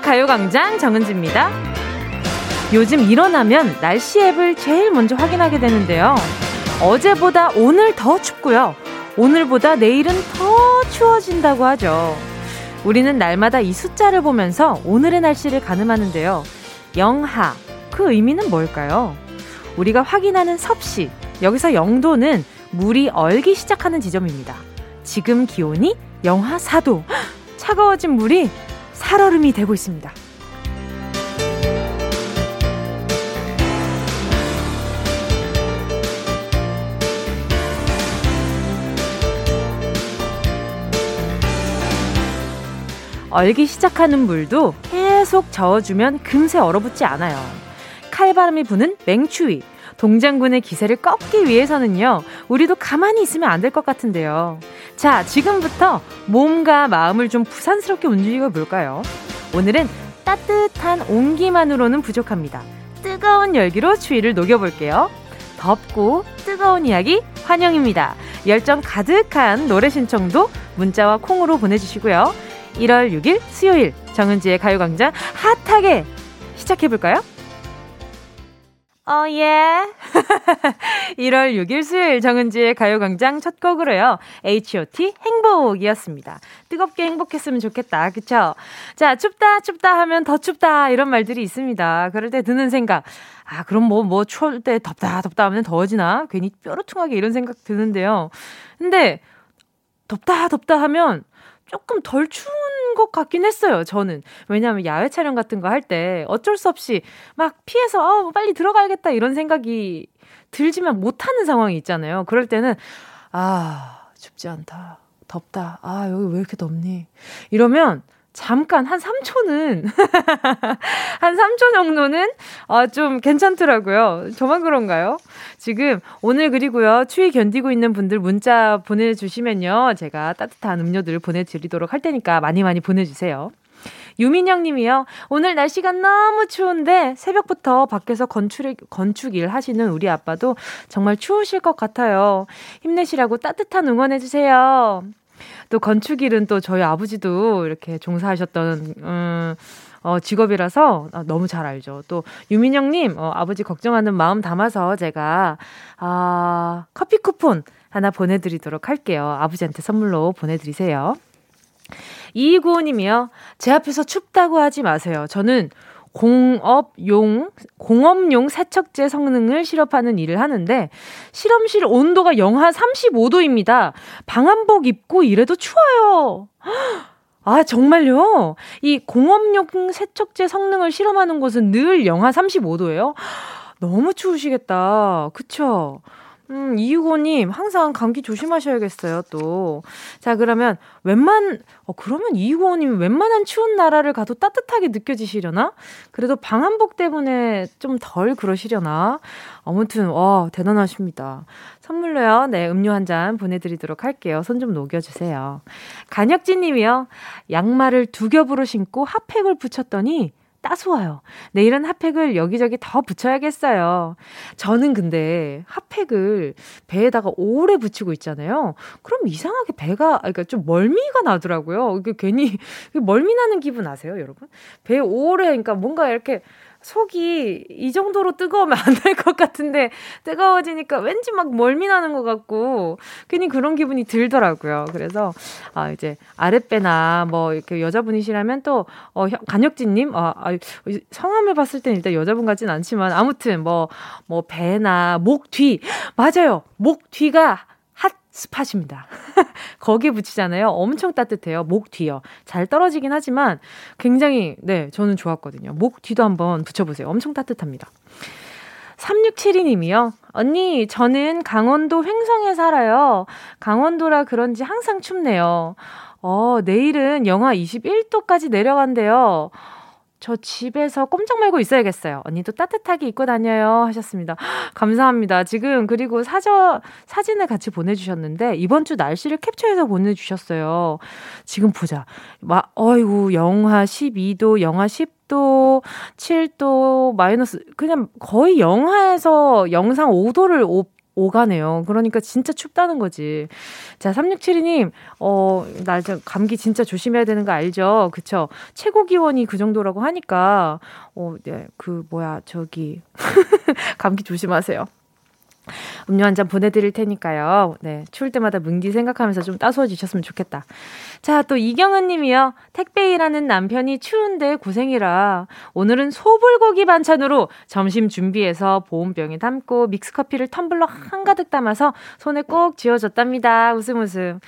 가요광장 정은지입니다. 요즘 일어나면 날씨 앱을 제일 먼저 확인하게 되는데요. 어제보다 오늘 더 춥고요. 오늘보다 내일은 더 추워진다고 하죠. 우리는 날마다 이 숫자를 보면서 오늘의 날씨를 가늠하는데요. 영하, 그 의미는 뭘까요? 우리가 확인하는 섭씨, 여기서 영도는 물이 얼기 시작하는 지점입니다. 지금 기온이 영하 4도. 차가워진 물이 살얼음이 되고 있습니다. 얼기 시작하는 물도 계속 저어주면 금세 얼어붙지 않아요. 칼바람이 부는 맹추위, 동장군의 기세를 꺾기 위해서는요, 우리도 가만히 있으면 안 될 것 같은데요. 자, 지금부터 몸과 마음을 좀 부산스럽게 움직여 볼까요? 오늘은 따뜻한 온기만으로는 부족합니다. 뜨거운 열기로 추위를 녹여볼게요. 덥고 뜨거운 이야기 환영입니다. 열정 가득한 노래 신청도 문자와 콩으로 보내주시고요. 1월 6일 수요일 정은지의 가요광장 핫하게 시작해볼까요? 어, 예. 1월 6일 수요일 정은지의 가요광장 첫 곡으로요. H.O.T. 행복이었습니다. 뜨겁게 행복했으면 좋겠다. 그쵸? 자, 춥다, 춥다 하면 더 춥다. 이런 말들이 있습니다. 그럴 때 드는 생각. 아, 그럼 뭐, 뭐, 추울 때 덥다, 덥다 하면 더워지나? 괜히 뾰루퉁하게 이런 생각 드는데요. 근데, 덥다, 덥다 하면 조금 덜 추운 것 같긴 했어요, 저는. 왜냐하면 야외 촬영 같은 거 할 때 어쩔 수 없이 막 피해서, 어, 뭐 빨리 들어가야겠다 이런 생각이 들지만 못하는 상황이 있잖아요. 그럴 때는, 아, 춥지 않다. 덥다. 아, 여기 왜 이렇게 덥니? 이러면 잠깐 한 3초는 한 3초 정도는 아, 좀 괜찮더라고요. 저만 그런가요? 지금 오늘 그리고요. 추위 견디고 있는 분들 문자 보내 주시면요. 제가 따뜻한 음료들 보내 드리도록 할 테니까 많이 많이 보내 주세요. 유민영 님이요. 오늘 날씨가 너무 추운데 새벽부터 밖에서 건축, 건축 일 하시는 우리 아빠도 정말 추우실 것 같아요. 힘내시라고 따뜻한 응원해주세요. 또 건축일은 또 저희 아버지도 이렇게 종사하셨던 음, 어, 직업이라서 너무 잘 알죠. 또 유민영님 어, 아버지 걱정하는 마음 담아서 제가 아, 커피 쿠폰 하나 보내드리도록 할게요. 아버지한테 선물로 보내드리세요. 이구호님이요. 제 앞에서 춥다고 하지 마세요. 저는 공업용, 공업용 세척제 성능을 실험하는 일을 하는데, 실험실 온도가 영하 35도입니다. 방한복 입고 이래도 추워요. 아, 정말요? 이 공업용 세척제 성능을 실험하는 곳은 늘 영하 35도예요? 너무 추우시겠다. 그쵸? 음, 이유고님, 항상 감기 조심하셔야겠어요, 또. 자, 그러면, 웬만, 어, 그러면 이유고님 웬만한 추운 나라를 가도 따뜻하게 느껴지시려나? 그래도 방한복 때문에 좀 덜 그러시려나? 아무튼, 와, 대단하십니다. 선물로요, 네, 음료 한 잔 보내드리도록 할게요. 손 좀 녹여주세요. 간혁진 님이요, 양말을 두 겹으로 신고 핫팩을 붙였더니, 따스워요. 내일은 핫팩을 여기저기 더 붙여야겠어요. 저는 근데 핫팩을 배에다가 오래 붙이고 있잖아요. 그럼 이상하게 배가, 그러니까 좀 멀미가 나더라고요. 이게 괜히 멀미 나는 기분 아세요, 여러분? 배에 오래, 그러니까 뭔가 이렇게 속이 이 정도로 뜨거우면 안 될 것 같은데 뜨거워지니까 왠지 막 멀미 나는 것 같고 괜히 그런 기분이 들더라고요. 그래서 아 이제 아랫배나 뭐 이렇게 여자분이시라면 또 어, 간혁진님 아, 아 성함을 봤을 때는 일단 여자분 같진 않지만 아무튼 뭐뭐 뭐 배나 목 뒤 맞아요 목 뒤가 스팟입니다. 거기에 붙이잖아요. 엄청 따뜻해요. 목 뒤요. 잘 떨어지긴 하지만 굉장히, 네, 저는 좋았거든요. 목 뒤도 한번 붙여보세요. 엄청 따뜻합니다. 3672님이요. 언니, 저는 강원도 횡성에 살아요. 강원도라 그런지 항상 춥네요. 어, 내일은 영하 21도까지 내려간대요. 저 집에서 꼼짝 말고 있어야겠어요. 언니도 따뜻하게 입고 다녀요. 하셨습니다. 감사합니다. 지금, 그리고 사저, 사진을 같이 보내주셨는데, 이번 주 날씨를 캡처해서 보내주셨어요. 지금 보자. 마, 어이구, 영하 12도, 영하 10도, 7도, 마이너스, 그냥 거의 영하에서 영상 5도를 오 가네요. 그러니까 진짜 춥다는 거지. 자, 3672님, 어, 나 감기 진짜 조심해야 되는 거 알죠? 그쵸? 최고 기원이 그 정도라고 하니까, 어, 네, 그, 뭐야, 저기, 감기 조심하세요. 음료 한 잔 보내드릴 테니까요. 네. 추울 때마다 문기 생각하면서 좀 따스워지셨으면 좋겠다. 자, 또 이경은 님이요. 택배 일하는 남편이 추운데 고생이라 오늘은 소불고기 반찬으로 점심 준비해서 보온병에 담고 믹스커피를 텀블러 한가득 담아서 손에 꼭 쥐어줬답니다. 웃음 웃음.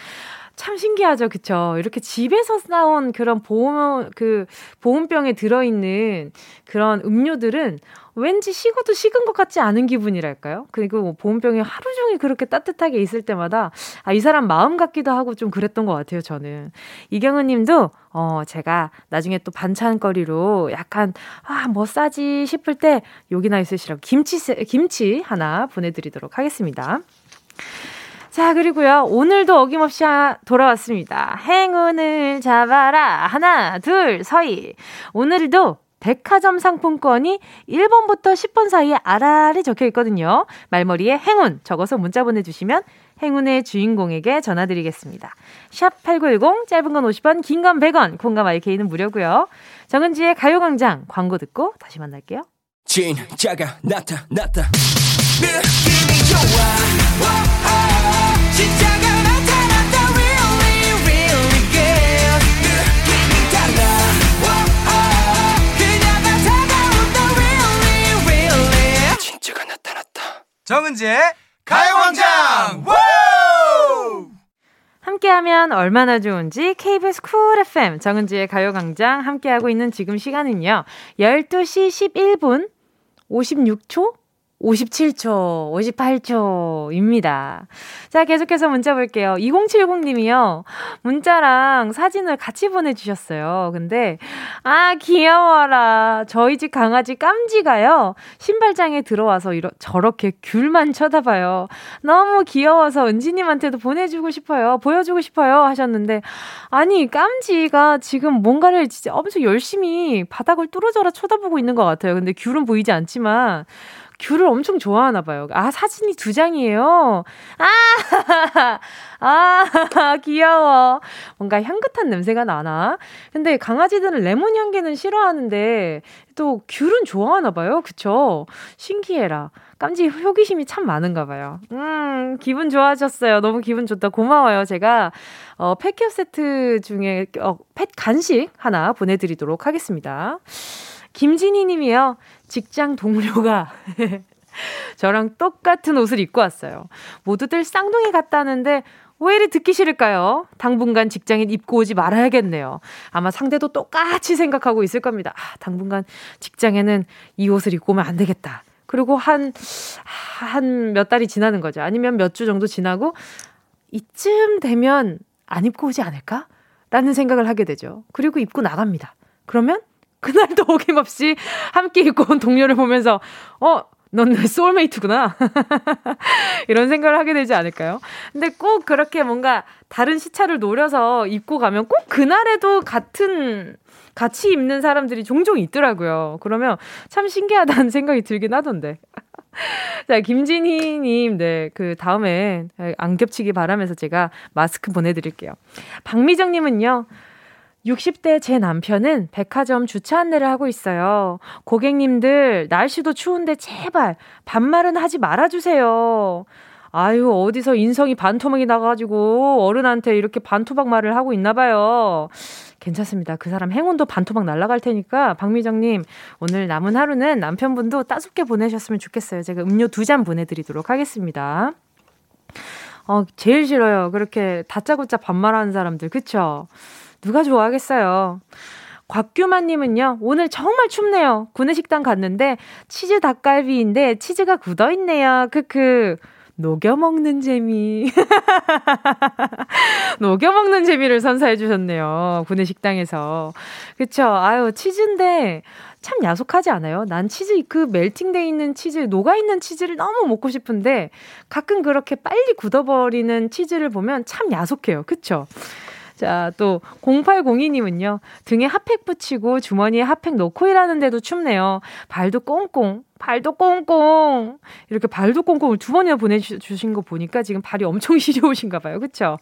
참 신기하죠, 그쵸? 이렇게 집에서 나온 그런 보온, 그, 보온병에 들어있는 그런 음료들은 왠지 식어도 식은 것 같지 않은 기분이랄까요? 그리고 뭐 보온병에 하루 종일 그렇게 따뜻하게 있을 때마다 아, 이 사람 마음 같기도 하고 좀 그랬던 것 같아요, 저는. 이경은 님도, 어, 제가 나중에 또 반찬거리로 약간, 아, 뭐 싸지 싶을 때 여기나 있으시라고 김치, 김치 하나 보내 드리도록 하겠습니다. 자, 그리고요. 오늘도 어김없이 돌아왔습니다. 행운을 잡아라. 하나, 둘, 서희. 오늘도 백화점 상품권이 1번부터 10번 사이에 아라리 적혀 있거든요. 말머리에 행운 적어서 문자 보내주시면 행운의 주인공에게 전화드리겠습니다. 샵 8910, 짧은 건 50원, 긴 건 100원, 콩감 IK는 무료고요. 정은지의 가요광장 광고 듣고 다시 만날게요. 진짜가 나타났다. 느낌이 좋아. 정은지의 가요광장! 함께하면 얼마나 좋은지 KBS 쿨 FM 정은지의 가요광장 함께하고 있는 지금 시간은요 12시 11분 56초 57초, 58초입니다. 자, 계속해서 문자 볼게요. 2070님이요. 문자랑 사진을 같이 보내주셨어요. 근데, 아, 귀여워라. 저희 집 강아지 깜지가요. 신발장에 들어와서 이러, 저렇게 귤만 쳐다봐요. 너무 귀여워서 은지님한테도 보내주고 싶어요. 보여주고 싶어요. 하셨는데, 아니, 깜지가 지금 뭔가를 진짜 엄청 열심히 바닥을 뚫어져라 쳐다보고 있는 것 같아요. 근데 귤은 보이지 않지만, 귤을 엄청 좋아하나 봐요. 아, 사진이 두 장이에요. 아, 아, 귀여워. 뭔가 향긋한 냄새가 나나? 근데 강아지들은 레몬 향기는 싫어하는데 또 귤은 좋아하나 봐요. 그쵸? 신기해라. 깜지 호기심이 참 많은가 봐요. 음, 기분 좋아졌어요. 너무 기분 좋다. 고마워요. 제가, 어, 펫캡 세트 중에, 어, 펫 간식 하나 보내드리도록 하겠습니다. 김진희 님이요. 직장 동료가 저랑 똑같은 옷을 입고 왔어요. 모두들 쌍둥이 같다는데 왜 이리 듣기 싫을까요? 당분간 직장에 입고 오지 말아야겠네요. 아마 상대도 똑같이 생각하고 있을 겁니다. 아, 당분간 직장에는 이 옷을 입고 오면 안 되겠다. 그리고 한, 한 몇 달이 지나는 거죠. 아니면 몇 주 정도 지나고 이쯤 되면 안 입고 오지 않을까? 라는 생각을 하게 되죠. 그리고 입고 나갑니다. 그러면 그날도 어김없이 함께 입고 온 동료를 보면서, 어, 넌내 소울메이트구나. 이런 생각을 하게 되지 않을까요? 근데 꼭 그렇게 뭔가 다른 시차를 노려서 입고 가면 꼭 그날에도 같은, 같이 입는 사람들이 종종 있더라고요. 그러면 참 신기하다는 생각이 들긴 하던데. 자, 김진희님, 네, 그 다음에 안 겹치기 바라면서 제가 마스크 보내드릴게요. 박미정님은요, 60대 제 남편은 백화점 주차 안내를 하고 있어요. 고객님들, 날씨도 추운데 제발 반말은 하지 말아주세요. 아유, 어디서 인성이 반토막이 나가지고 어른한테 이렇게 반토막 말을 하고 있나 봐요. 괜찮습니다. 그 사람 행운도 반토막 날라갈 테니까 박미정님 오늘 남은 하루는 남편분도 따숩게 보내셨으면 좋겠어요. 제가 음료 두 잔 보내드리도록 하겠습니다. 어, 제일 싫어요. 그렇게 다짜고짜 반말하는 사람들, 그쵸? 누가 좋아하겠어요. 곽규만님은요, 오늘 정말 춥네요. 구내식당 갔는데, 치즈 닭갈비인데, 치즈가 굳어있네요. 크크. 녹여먹는 재미. 녹여먹는 재미를 선사해 주셨네요. 구내식당에서. 그쵸. 아유, 치즈인데, 참 야속하지 않아요? 난 치즈, 그 멜팅돼 있는 치즈, 녹아있는 치즈를 너무 먹고 싶은데, 가끔 그렇게 빨리 굳어버리는 치즈를 보면 참 야속해요. 그쵸? 자, 또 0802님은요. 등에 핫팩 붙이고 주머니에 핫팩 넣고 일하는데도 춥네요. 발도 꽁꽁, 발도 꽁꽁. 이렇게 발도 꽁꽁을 두 번이나 보내주신 거 보니까 지금 발이 엄청 시려우신가 봐요. 그쵸?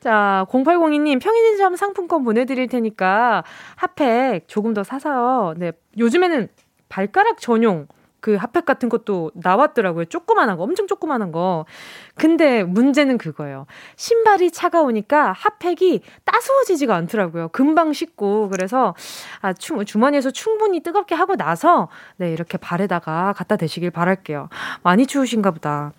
자, 0802님, 평인점 상품권 보내드릴 테니까 핫팩 조금 더 사서, 네, 요즘에는 발가락 전용 그 핫팩 같은 것도 나왔더라고요. 조그만한 거, 엄청 조그만한 거. 근데 문제는 그거예요. 신발이 차가우니까 핫팩이 따스워지지가 않더라고요. 금방 식고. 그래서 아, 주, 주머니에서 충분히 뜨겁게 하고 나서 네, 이렇게 발에다가 갖다 대시길 바랄게요. 많이 추우신가 보다.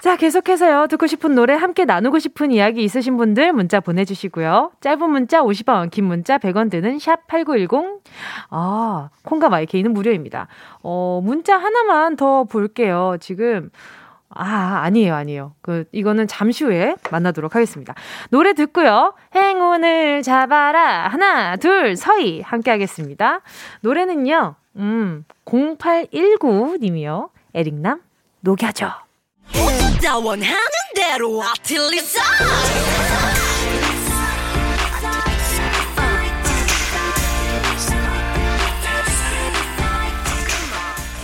자, 계속해서요. 듣고 싶은 노래, 함께 나누고 싶은 이야기 있으신 분들 문자 보내주시고요. 짧은 문자 50원, 긴 문자 100원 드는 샵8910. 아, 콩과 마이케이는 무료입니다. 어, 문자 하나만 더 볼게요. 지금. 아, 아니에요, 아니에요. 그, 이거는 잠시 후에 만나도록 하겠습니다. 노래 듣고요. 행운을 잡아라. 하나, 둘, 서희. 함께 하겠습니다. 노래는요, 음, 0819님이요. 에릭남, 녹여줘. 다 원하는 대로 아틀리사.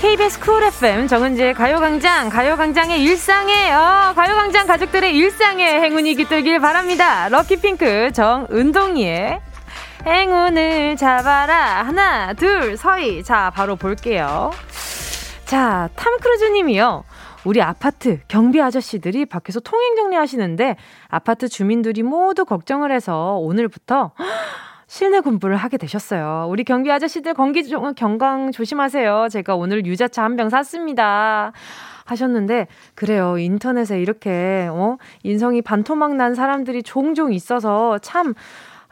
KBS 쿨 FM 정은지의 가요광장 가요광장의 일상에 어, 가요광장 가족들의 일상에 행운이 깃들길 바랍니다. 럭키핑크 정은동이의 행운을 잡아라. 하나 둘 서희. 자 바로 볼게요. 자 탐크루즈님이요 우리 아파트 경비 아저씨들이 밖에서 통행 정리하시는데 아파트 주민들이 모두 걱정을 해서 오늘부터 실내 근무를 하게 되셨어요. 우리 경비 아저씨들 건기 건강 조심하세요. 제가 오늘 유자차 한 병 샀습니다. 하셨는데 그래요. 인터넷에 이렇게 어 인성이 반토막 난 사람들이 종종 있어서 참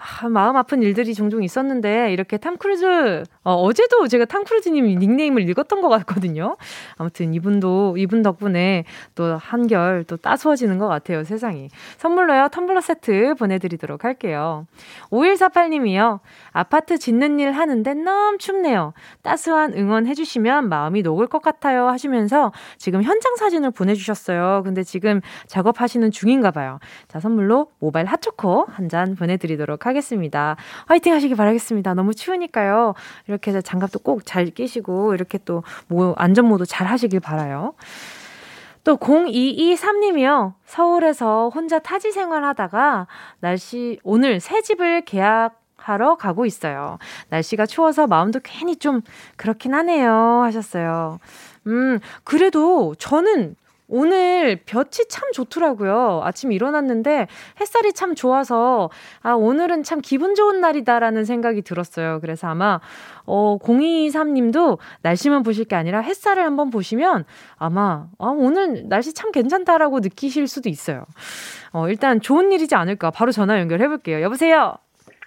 아, 마음 아픈 일들이 종종 있었는데 이렇게 탐 크루즈 어, 어제도 제가 탐 크루즈님 닉네임을 읽었던 것 같거든요. 아무튼 이분도 이분 덕분에 또 한결 또 따스워지는 것 같아요 세상이. 선물로요 텀블러 세트 보내드리도록 할게요. 5148님이요. 아파트 짓는 일 하는데 너무 춥네요. 따스한 응원 해주시면 마음이 녹을 것 같아요 하시면서 지금 현장 사진을 보내주셨어요. 근데 지금 작업하시는 중인가 봐요. 자 선물로 모바일 핫초코 한 잔 보내드리도록 하겠습니다. 하겠습니다. 화이팅 하시기 바라겠습니다. 너무 추우니까요. 이렇게 해서 장갑도 꼭 잘 끼시고 이렇게 또 뭐 안전모도 잘 하시길 바라요. 또 0223님이요. 서울에서 혼자 타지 생활하다가 날씨 오늘 새 집을 계약 하러 가고 있어요. 날씨가 추워서 마음도 괜히 좀 그렇긴 하네요. 하셨어요. 음, 그래도 저는 오늘 볕이 참 좋더라고요. 아침 일어났는데 햇살이 참 좋아서 아 오늘은 참 기분 좋은 날이다라는 생각이 들었어요. 그래서 아마 어 023님도 날씨만 보실 게 아니라 햇살을 한번 보시면 아마 아 오늘 날씨 참 괜찮다라고 느끼실 수도 있어요. 어 일단 좋은 일이지 않을까 바로 전화 연결해 볼게요. 여보세요.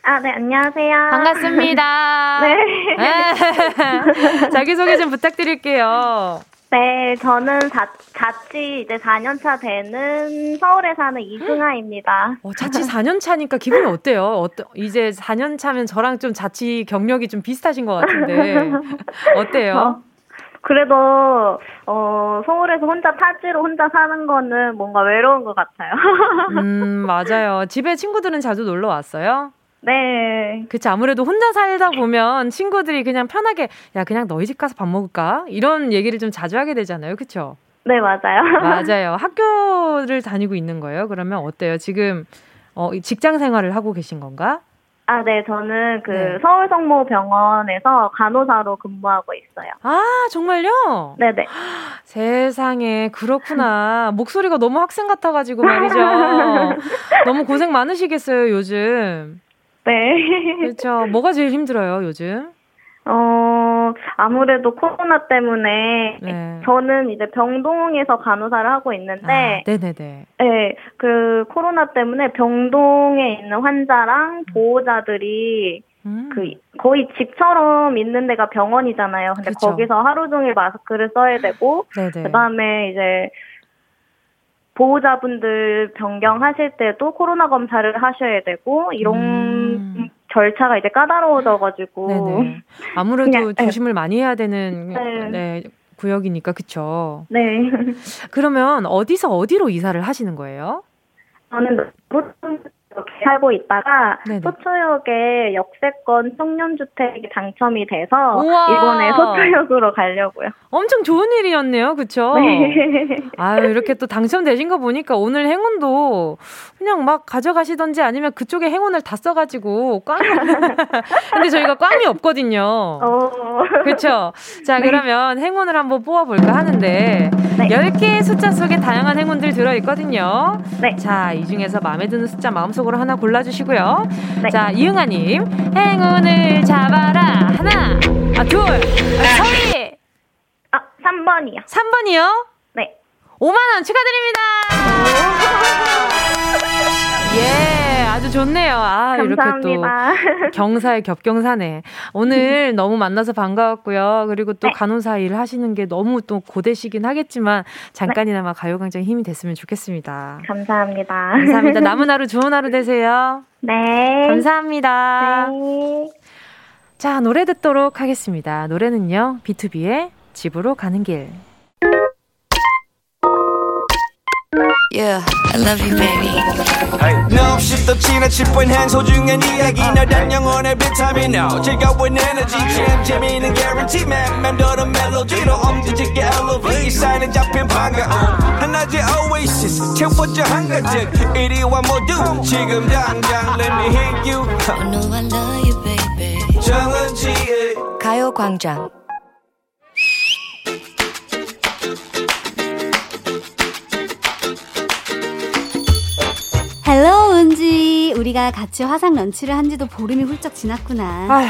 아, 네, 안녕하세요. 반갑습니다. 네. 네. 자기소개 좀 부탁드릴게요. 네, 저는 자, 자취 이제 4년차 되는 서울에 사는 이승아입니다. 어, 자취 4년 차니까 기분이 어때요? 어떠, 이제 4년 차면 저랑 좀 자취 경력이 좀 비슷하신 것 같은데 어때요? 어, 그래도 어, 서울에서 혼자 타지로 혼자 사는 거는 뭔가 외로운 것 같아요. 음, 맞아요. 집에 친구들은 자주 놀러 왔어요? 네. 그치. 아무래도 혼자 살다 보면 친구들이 그냥 편하게, 야, 그냥 너희 집 가서 밥 먹을까? 이런 얘기를 좀 자주 하게 되잖아요. 그쵸? 네, 맞아요. 맞아요. 학교를 다니고 있는 거예요? 그러면 어때요? 지금, 어, 직장 생활을 하고 계신 건가? 아, 네, 저는 그 네. 서울성모병원에서 간호사로 근무하고 있어요. 아, 정말요? 네네. 세상에, 그렇구나. 목소리가 너무 학생 같아가지고 말이죠. 너무 고생 많으시겠어요, 요즘. 네. 그렇죠. 뭐가 제일 힘들어요, 요즘? 어, 아무래도 코로나 때문에 네. 저는 이제 병동에서 간호사를 하고 있는데 아, 네네네. 네, 그 코로나 때문에 병동에 있는 환자랑 보호자들이 음. 그 거의 집처럼 있는 데가 병원이잖아요. 근데 그쵸. 거기서 하루 종일 마스크를 써야 되고 네네. 그다음에 이제 보호자분들 변경하실 때도 코로나 검사를 하셔야 되고 이런 음. 절차가 이제 까다로워져가지고 네네. 아무래도 그냥, 네. 조심을 네. 많이 해야 되는 네. 네. 구역이니까 그쵸? 네. 그러면 어디서 어디로 이사를 하시는 거예요? 저는 살고 있다가 네네. 서초역에 역세권 청년주택이 당첨이 돼서 우와. 이번에 서초역으로 가려고요. 엄청 좋은 일이었네요, 그쵸? 네. 아유, 이렇게 또 당첨되신 거 보니까 오늘 행운도 그냥 막 가져가시던지 아니면 그쪽에 행운을 다 써가지고 꽝. 근데 저희가 꽝이 없거든요. 어. 그쵸? 자, 네. 그러면 행운을 한번 뽑아볼까 하는데 네. 10개의 숫자 속에 다양한 행운들 들어있거든요. 네. 자, 이 중에서 마음에 드는 숫자 마음속 으로 하나 골라주시고요. 네. 자, 이응아님, 행운을 잡아라. 하나, 아, 둘, 아, 서희! 아, 3번이요. 3번이요? 네. 5만원 축하드립니다! 예, 아주 좋네요. 아, 감사합니다. 이렇게 또 경사에 겹경사네. 오늘 너무 만나서 반가웠고요. 그리고 또 네. 간호사 일 하시는 게 너무 또 고되시긴 하겠지만 잠깐이나마 네. 가요광장 힘이 됐으면 좋겠습니다. 감사합니다. 감사합니다. 남은 하루 좋은 하루 되세요. 네. 감사합니다. 네. 자, 노래 듣도록 하겠습니다. 노래는요, B2B의 집으로 가는 길. Yeah, I love you, baby. No, 없이 또 지나칠 뻔한 소중한 이야기. 너란 영혼의 비타민. O 즐거운 에너지. 참 재미있는 guarantee man. 맘대로 멜로디로 엄지짓게 elevate. 사인은 잡힌 반가움. 하나의 oasis. 채워져 한가득 이리와 모두 지금 당장 let me hit you. I know I love you, baby. 정은지의 가요광장 Hello 은지. 우리가 같이 화상 lunch를 한 지도 보름이 훌쩍 지났구나. 아휴.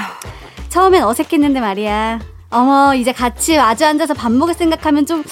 처음엔 어색했는데 말이야 어머 이제 같이 마주 앉아서 밥 먹을 생각하면 좀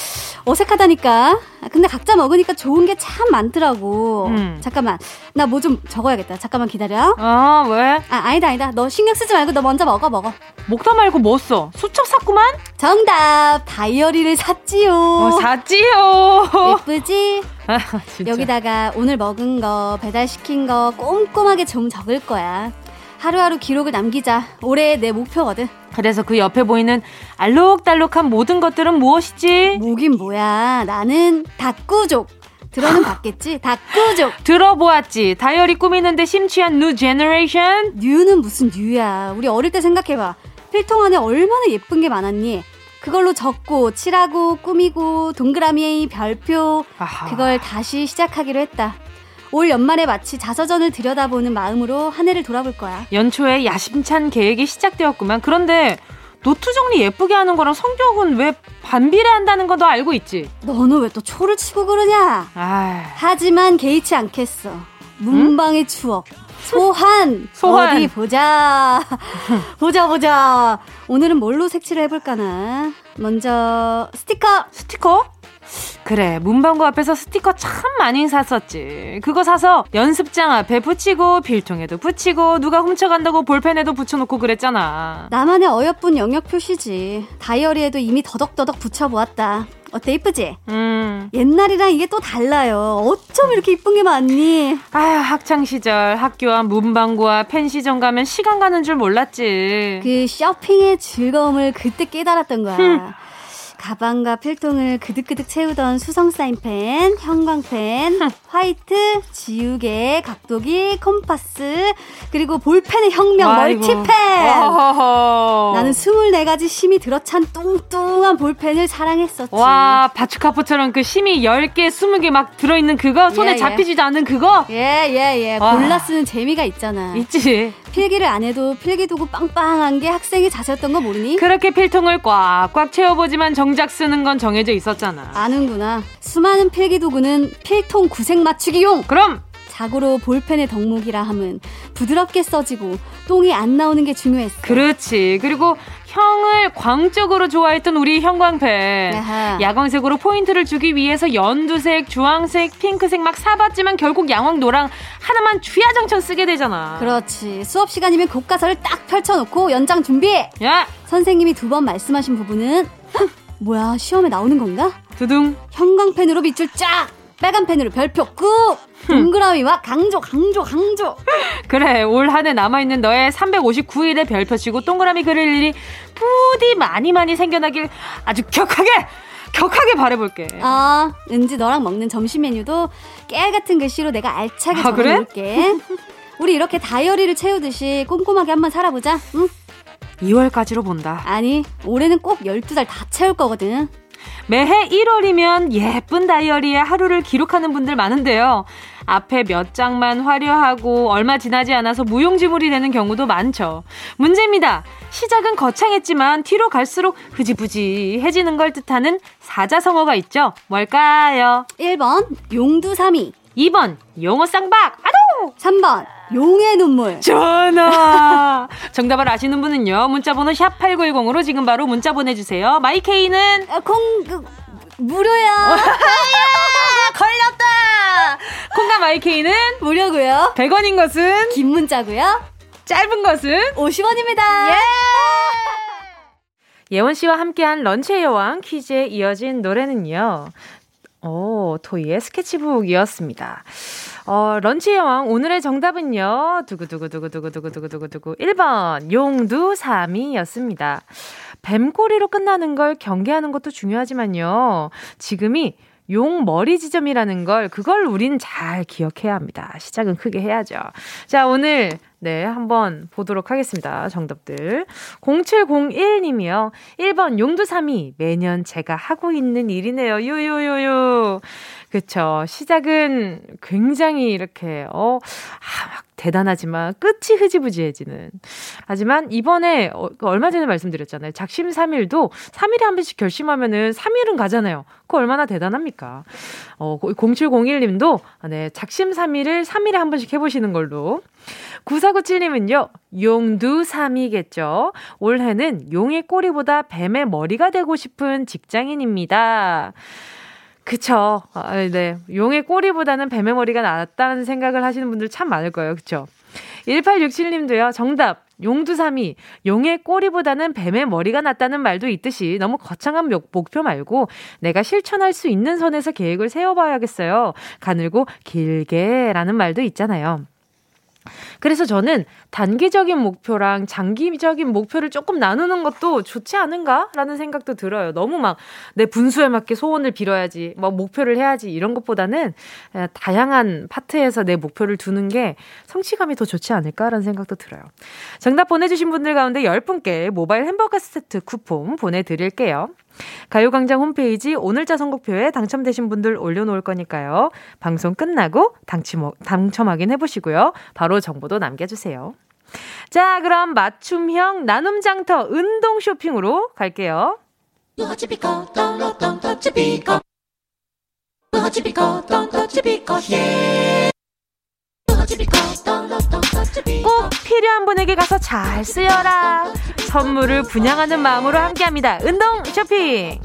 어색하다니까 근데 각자 먹으니까 좋은 게 참 많더라고 음. 잠깐만 나 뭐 좀 적어야겠다 잠깐만 기다려 아 왜? 아 아니다 아니다 너 신경 쓰지 말고 너 먼저 먹어 먹어 먹다 말고 뭐 써? 수첩 샀구만? 정답 다이어리를 샀지요 어, 샀지요 예쁘지? 아, 여기다가 오늘 먹은 거, 배달시킨 거 꼼꼼하게 좀 적을 거야. 하루하루 기록을 남기자. 올해 내 목표거든. 그래서 그 옆에 보이는 알록달록한 모든 것들은 무엇이지? 뭐긴 뭐야. 나는 다꾸족. 들어는 봤겠지? 다꾸족. 들어보았지. 다이어리 꾸미는데 심취한 new generation? new는 무슨 new야. 우리 어릴 때 생각해봐. 필통 안에 얼마나 예쁜 게 많았니? 그걸로 적고 칠하고 꾸미고 동그라미 별표. 그걸 다시 시작하기로 했다. 올 연말에 마치 자서전을 들여다보는 마음으로 한 해를 돌아볼 거야. 연초에 야심찬 계획이 시작되었구만. 그런데 노트 정리 예쁘게 하는 거랑 성적은 왜 반비례 한다는 거 너 알고 있지? 너는 왜 또 초를 치고 그러냐? 아이. 하지만 개의치 않겠어. 문방의 응? 추억. 소환. 소환. 어디 보자. 보자 보자. 오늘은 뭘로 색칠을 해볼까나. 먼저 스티커. 스티커? 그래 문방구 앞에서 스티커 참 많이 샀었지 그거 사서 연습장 앞에 붙이고 빌통에도 붙이고 누가 훔쳐간다고 볼펜에도 붙여놓고 그랬잖아 나만의 어여쁜 영역 표시지 다이어리에도 이미 더덕더덕 붙여보았다 어때 이쁘지? 음. 옛날이랑 이게 또 달라요. 어쩜 이렇게 이쁜 게 많니? 아휴 학창 시절 학교 와 문방구와 펜시점 가면 시간 가는 줄 몰랐지. 그 쇼핑의 즐거움을 그때 깨달았던 거야. 흠. 가방과 필통을 그득그득 채우던 수성 사인펜, 형광펜, 화이트, 지우개, 각도기, 컴파스, 그리고 볼펜의 혁명, 아이고. 멀티펜! 어허허. 나는 24가지 심이 들어찬 뚱뚱한 볼펜을 사랑했었지. 와, 바주카포처럼 그 심이 10개, 20개 막 들어 있는 그거? 손에 예, 예. 잡히지도 예. 않는 그거? 예, 예, 예. 와. 골라 쓰는 재미가 있잖아. 있지. 필기를 안 해도 필기 도구 빵빵한 게 학생의 자세였던 거 모르니? 그렇게 필통을 꽉꽉 채워보지만 정작 쓰는 건 정해져 있었잖아. 아는구나. 수많은 필기 도구는 필통 구색 맞추기용! 그럼! 자고로 볼펜의 덕목이라 함은 부드럽게 써지고 똥이 안 나오는 게 중요했어. 그렇지. 그리고 형을 광적으로 좋아했던 우리 형광펜. 야광색으로 포인트를 주기 위해서 연두색, 주황색, 핑크색 막 사봤지만 결국 양황, 노랑 하나만 주야장천 쓰게 되잖아. 그렇지. 수업 시간이면 교과서를 딱 펼쳐놓고 연장 준비해. 야. 선생님이 두 번 말씀하신 부분은 뭐야 시험에 나오는 건가? 두둥. 형광펜으로 밑줄 쫙. 빨간 펜으로 별표 꾹! 동그라미와 강조, 강조, 강조! 그래, 올 한 해 남아있는 너의 359일의 별표 치고 동그라미 그릴 일이 부디 많이 많이 생겨나길 아주 격하게! 격하게 바래볼게. 아, 은지 너랑 먹는 점심 메뉴도 깨알 같은 글씨로 내가 알차게 아, 적어놓을게. 그래? 우리 이렇게 다이어리를 채우듯이 꼼꼼하게 한번 살아보자, 응? 2월까지로 본다. 아니, 올해는 꼭 12달 다 채울 거거든. 매해 1월이면 예쁜 다이어리에 하루를 기록하는 분들 많은데요. 앞에 몇 장만 화려하고 얼마 지나지 않아서 무용지물이 되는 경우도 많죠. 문제입니다. 시작은 거창했지만 뒤로 갈수록 흐지부지해지는 걸 뜻하는 사자성어가 있죠. 뭘까요? 1번 용두삼이 2번 용어 쌍박 아도 3번 용의 눈물. 전화. 정답을 아시는 분은요 문자번호 샵 8910으로 지금 바로 문자 보내주세요. 마이케이는? 아, 콩 그, 무료야 걸렸다. 콩과 마이케이는? 무료고요. 100원인 것은? 긴 문자고요. 짧은 것은? 50원입니다. 예! 예원 씨와 함께한 런치의 여왕 퀴즈에 이어진 노래는요. 오, 토이의 스케치북이었습니다. 어, 런치 여왕, 오늘의 정답은요. 두구두구두구두구두구두구두구. 1번, 용두삼이였습니다. 뱀꼬리로 끝나는 걸 경계하는 것도 중요하지만요. 지금이 용 머리 지점이라는 걸 그걸 우린 잘 기억해야 합니다. 시작은 크게 해야죠. 자, 오늘 네, 한번 보도록 하겠습니다. 정답들. 0701 님이요. 1번 용두삼이 매년 제가 하고 있는 일이네요. 유유유유. 그쵸. 시작은 굉장히 이렇게, 어, 아, 막 대단하지만 끝이 흐지부지해지는. 하지만 이번에 어, 그 얼마 전에 말씀드렸잖아요. 작심 3일도 3일에 한 번씩 결심하면은 3일은 가잖아요. 그거 얼마나 대단합니까? 어, 0701 님도 네, 작심 3일을 3일에 한 번씩 해 보시는 걸로. 9497님은요, 용두삼이겠죠. 올해는 용의 꼬리보다 뱀의 머리가 되고 싶은 직장인입니다. 그쵸. 아, 네. 용의 꼬리보다는 뱀의 머리가 낫다는 생각을 하시는 분들 참 많을 거예요. 그쵸. 1867님도요, 정답. 용두삼이 용의 꼬리보다는 뱀의 머리가 낫다는 말도 있듯이 너무 거창한 목표 말고 내가 실천할 수 있는 선에서 계획을 세워봐야겠어요. 가늘고 길게 라는 말도 있잖아요. 그래서 저는 단기적인 목표랑 장기적인 목표를 조금 나누는 것도 좋지 않은가라는 생각도 들어요. 너무 막 내 분수에 맞게 소원을 빌어야지, 뭐 목표를 해야지 이런 것보다는 다양한 파트에서 내 목표를 두는 게 성취감이 더 좋지 않을까라는 생각도 들어요. 정답 보내주신 분들 가운데 10분께 모바일 햄버거 세트 쿠폰 보내드릴게요. 가요광장 홈페이지 오늘자 선곡표에 당첨되신 분들 올려놓을 거니까요. 방송 끝나고 당첨, 당첨 확인해보시고요. 바로 정보도 남겨주세요. 자, 그럼 맞춤형 나눔 장터 운동 쇼핑으로 갈게요. 꼭 필요한 분에게 가서 잘 쓰여라. 선물을 분양하는 마음으로 함께합니다. 운동 쇼핑.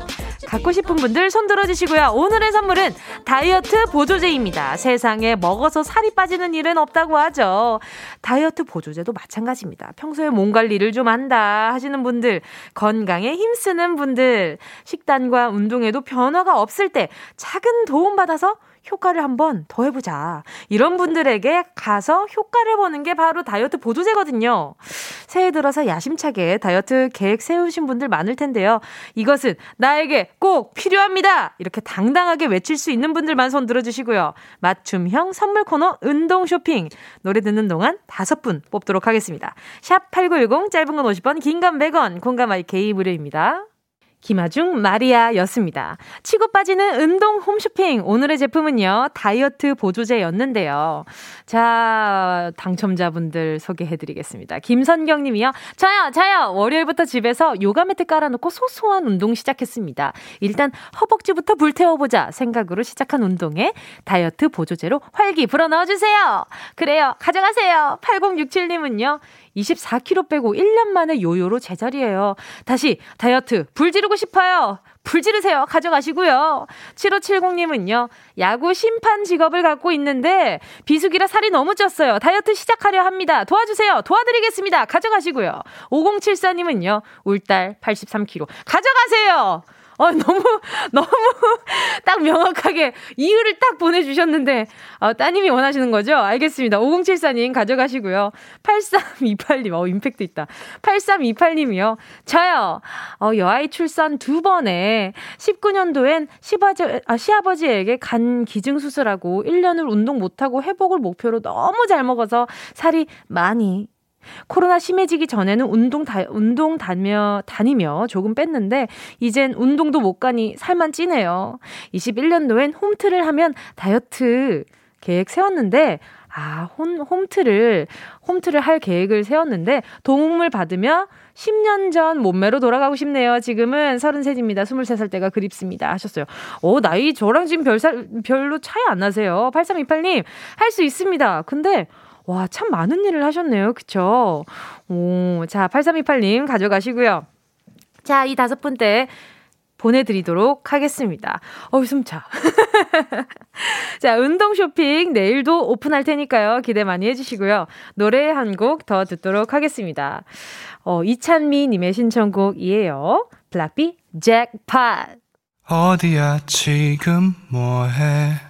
갖고 싶은 분들 손 들어주시고요. 오늘의 선물은 다이어트 보조제입니다. 세상에 먹어서 살이 빠지는 일은 없다고 하죠. 다이어트 보조제도 마찬가지입니다. 평소에 몸 관리를 좀 한다 하시는 분들, 건강에 힘쓰는 분들, 식단과 운동에도 변화가 없을 때 작은 도움 받아서 효과를 한번 더 해보자. 이런 분들에게 가서 효과를 보는 게 바로 다이어트 보조제거든요. 새해 들어서 야심차게 다이어트 계획 세우신 분들 많을 텐데요. 이것은 나에게 꼭 필요합니다! 이렇게 당당하게 외칠 수 있는 분들만 손 들어주시고요. 맞춤형 선물 코너 운동 쇼핑. 노래 듣는 동안 다섯 분 뽑도록 하겠습니다. 샵 8910 짧은 건 50원, 긴 건 100원, 공감 IK 무료입니다. 김아중 마리아였습니다. 치고 빠지는 운동 홈쇼핑. 오늘의 제품은요, 다이어트 보조제였는데요. 자, 당첨자분들 소개해드리겠습니다. 김선경 님이요. 저요, 저요! 월요일부터 집에서 요가 매트 깔아놓고 소소한 운동 시작했습니다. 일단 허벅지부터 불태워보자 생각으로 시작한 운동에 다이어트 보조제로 활기 불어넣어주세요! 그래요, 가져가세요! 8067 님은요, 24kg 빼고 1년 만에 요요로 제자리예요. 다시 다이어트 불 지르고 싶어요. 불 지르세요. 가져가시고요. 7570님은요. 야구 심판 직업을 갖고 있는데 비수기라 살이 너무 쪘어요. 다이어트 시작하려 합니다. 도와주세요. 도와드리겠습니다. 가져가시고요. 5074님은요. 울딸 83kg. 가져가세요. 어, 너무, 너무 딱 명확하게 이유를 딱 보내주셨는데, 어, 따님이 원하시는 거죠? 알겠습니다. 5074님 가져가시고요. 8328님, 어, 임팩트 있다. 8328님이요. 저요, 어, 여아이 출산 두 번에 19년도엔 시바지, 아, 시아버지에게 간 기증수술하고 1년을 운동 못하고 회복을 목표로 너무 잘 먹어서 살이 많이 코로나 심해지기 전에는 운동 다, 운동 다며, 다니며 조금 뺐는데, 이젠 운동도 못 가니 살만 찌네요. 21년도엔 홈트를 하면 다이어트 계획 세웠는데, 아, 홈, 홈트를, 홈트를 할 계획을 세웠는데, 도움을 받으며 10년 전 몸매로 돌아가고 싶네요. 지금은 33입니다. 23살 때가 그립습니다. 하셨어요. 오, 나이 저랑 지금 별, 살, 별로 차이 안 나세요. 8328님, 할 수 있습니다. 근데, 와, 참 많은 일을 하셨네요. 그쵸? 오, 자, 8328님 가져가시고요. 자, 이 다섯 분때 보내드리도록 하겠습니다. 어우, 숨차. 자, 운동 쇼핑 내일도 오픈할 테니까요. 기대 많이 해주시고요. 노래 한 곡 더 듣도록 하겠습니다. 어, 이찬미님의 신청곡이에요. 블락비 잭팟. 어디야, 지금 뭐해?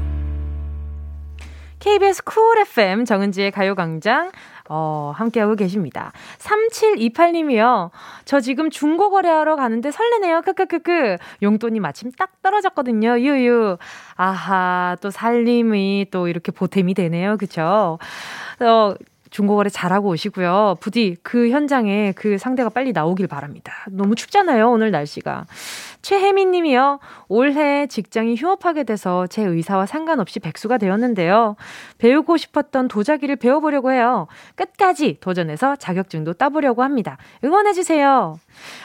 KBS 쿨 FM 정은지의 가요광장 어, 함께하고 계십니다. 3728님이요. 저 지금 중고 거래하러 가는데 설레네요. 크크크크. 용돈이 마침 딱 떨어졌거든요. 유유. 아하, 또 살림이 또 이렇게 보탬이 되네요. 그쵸? 어, 중고거래 잘하고 오시고요. 부디 그 현장에 그 상대가 빨리 나오길 바랍니다. 너무 춥잖아요, 오늘 날씨가. 최혜민 님이요. 올해 직장이 휴업하게 돼서 제 의사와 상관없이 백수가 되었는데요. 배우고 싶었던 도자기를 배워보려고 해요. 끝까지 도전해서 자격증도 따보려고 합니다. 응원해주세요.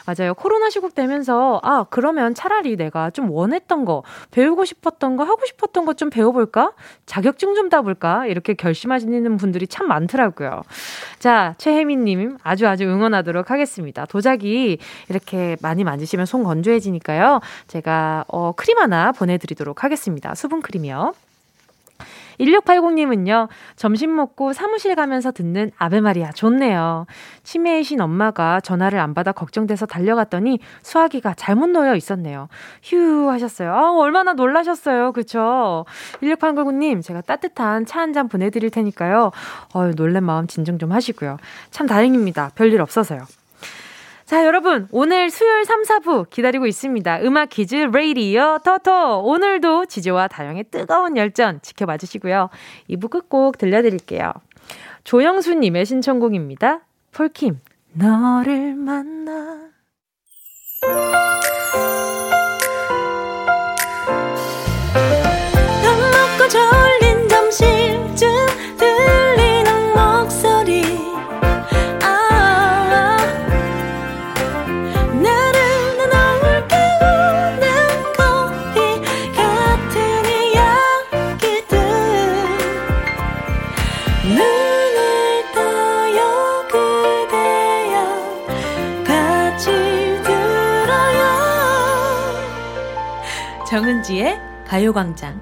맞아요. 코로나 시국 되면서, 아, 그러면 차라리 내가 좀 원했던 거, 배우고 싶었던 거, 하고 싶었던 거 좀 배워볼까? 자격증 좀 따볼까? 이렇게 결심하시는 분들이 참 많더라고요. 자, 최혜민 님 아주 아주 응원하도록 하겠습니다. 도자기 이렇게 많이 만지시면 손 건조해지니까 요. 제가, 어, 크림 하나 보내드리도록 하겠습니다. 수분 크림이요. 1680님은요, 점심 먹고 사무실 가면서 듣는 아베마리아 좋네요. 치매이신 엄마가 전화를 안 받아 걱정돼서 달려갔더니 수화기가 잘못 놓여 있었네요. 휴 하셨어요. 아, 얼마나 놀라셨어요. 그쵸? 1680님, 제가 따뜻한 차 한 잔 보내드릴 테니까요. 어, 놀란 마음 진정 좀 하시고요. 참 다행입니다. 별일 없어서요. 자, 여러분, 오늘 수요일 3, 4부 기다리고 있습니다. 음악 퀴즈 레이디어 터터. 오늘도 지조와 다영의 뜨거운 열전 지켜봐 주시고요. 2부 끝곡 들려드릴게요. 조영수님의 신청곡입니다. 폴킴, 너를 만나. 정은지의 가요광장.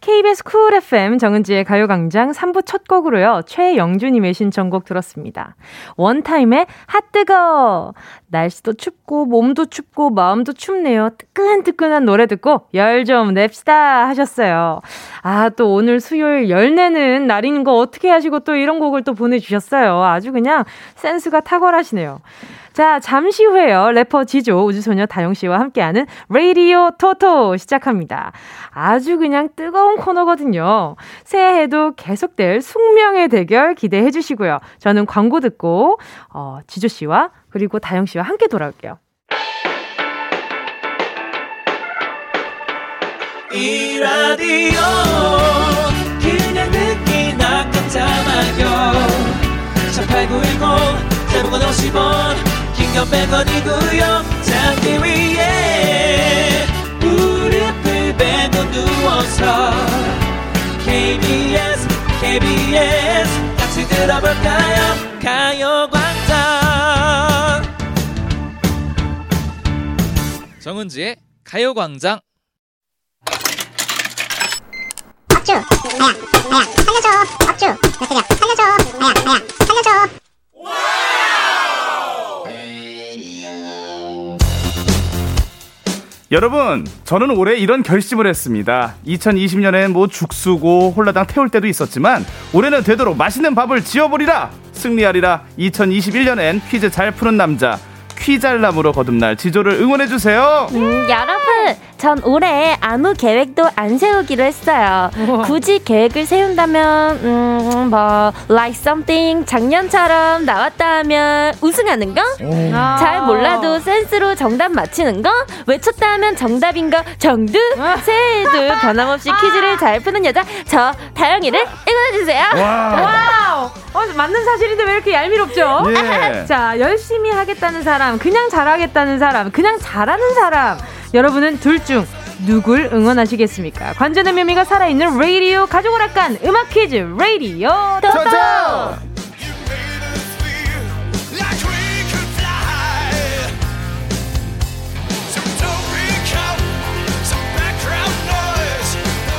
KBS 쿨 FM 정은지의 가요광장 3부 첫 곡으로요. 최영주님의 신청곡 들었습니다. 원타임의 핫뜨거! 날씨도 춥고, 몸도 춥고, 마음도 춥네요. 뜨끈뜨끈한 노래 듣고 열 좀 냅시다 하셨어요. 아, 또 오늘 수요일 열 내는 날인 거 어떻게 하시고 또 이런 곡을 또 보내주셨어요. 아주 그냥 센스가 탁월하시네요. 자, 잠시 후에요. 래퍼 지조, 우주소녀 다영 씨와 함께하는 레이디오 토토 시작합니다. 아주 그냥 뜨거운 코너거든요. 새해에도 계속될 숙명의 대결 기대해 주시고요. 저는 광고 듣고, 어, 지조 씨와 그리고 다영 씨와 함께 돌아올게요. 이 라디오 그냥 듣기나 깜짝마요. 18910 대목원 50원 50원 100원이고요? 잠기 위에 무릎을 베고 누워서 KBS KBS 같이 들어볼까요? 가요광 정은지의 가요광장. 박주. 아야 아야 살려줘. 박주. 나 때려 살려줘. 아야 아야 살려줘. 여러분, 저는 올해 이런 결심을 했습니다. 2020년엔 뭐 죽수고 홀라당 태울 때도 있었지만 올해는 되도록 맛있는 밥을 지어보리라. 승리하리라. 2021년엔 퀴즈 잘 푸는 남자 퀴잘남으로 거듭날 지조를 응원해주세요. 음, 여러분, 전 올해 아무 계획도 안 세우기로 했어요. 굳이 계획을 세운다면, 음, 뭐, like something 작년처럼 나왔다 하면 우승하는 거? 아. 잘 몰라도 센스로 정답 맞히는 거? 외쳤다 하면 정답인 거? 정두? 새해에도 변함없이 퀴즈를 잘 푸는 여자, 저 다영이를 응원해주세요. Wow! 어, 맞는 사실인데 왜 이렇게 얄미롭죠? 예. 자, 열심히 하겠다는 사람, 그냥 잘하겠다는 사람, 그냥 잘하는 사람. 여러분은 둘 중 누굴 응원하시겠습니까? 관전의 묘미가 살아있는 라디오 가족을 아깐 음악 퀴즈 라디오 토토!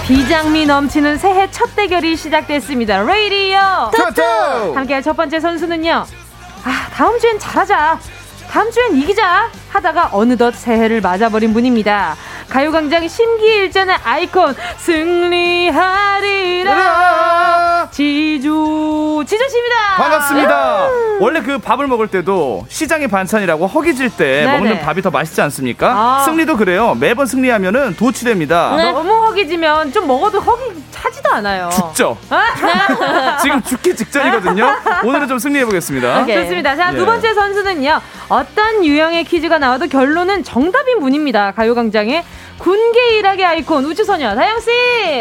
비장미 넘치는 새해 첫 대결이 시작됐습니다. 라디오 토토! 함께할 첫 번째 선수는요. 아, 다음 주엔 잘하자. 다음 주엔 이기자. 하다가 어느덧 새해를 맞아버린 분입니다. 가요광장 심기일전의 아이콘 승리하리라. 지주 지주 씨입니다. 반갑습니다. 원래 그 밥을 먹을 때도 시장의 반찬이라고 허기질 때 네네. 먹는 밥이 더 맛있지 않습니까? 아. 승리도 그래요. 매번 승리하면은 도취됩니다. 너무 허기지면 좀 먹어도 허기 차지도 않아요. 죽죠. 아. 지금 죽기 직전이거든요. 오늘은 좀 승리해 보겠습니다. 좋습니다. 자, 두 예. 번째 선수는요. 어떤 유형의 퀴즈가 나와도 결론은 정답인 분입니다. 가요광장의 군계 일학의 아이콘 우주소녀 다영 씨!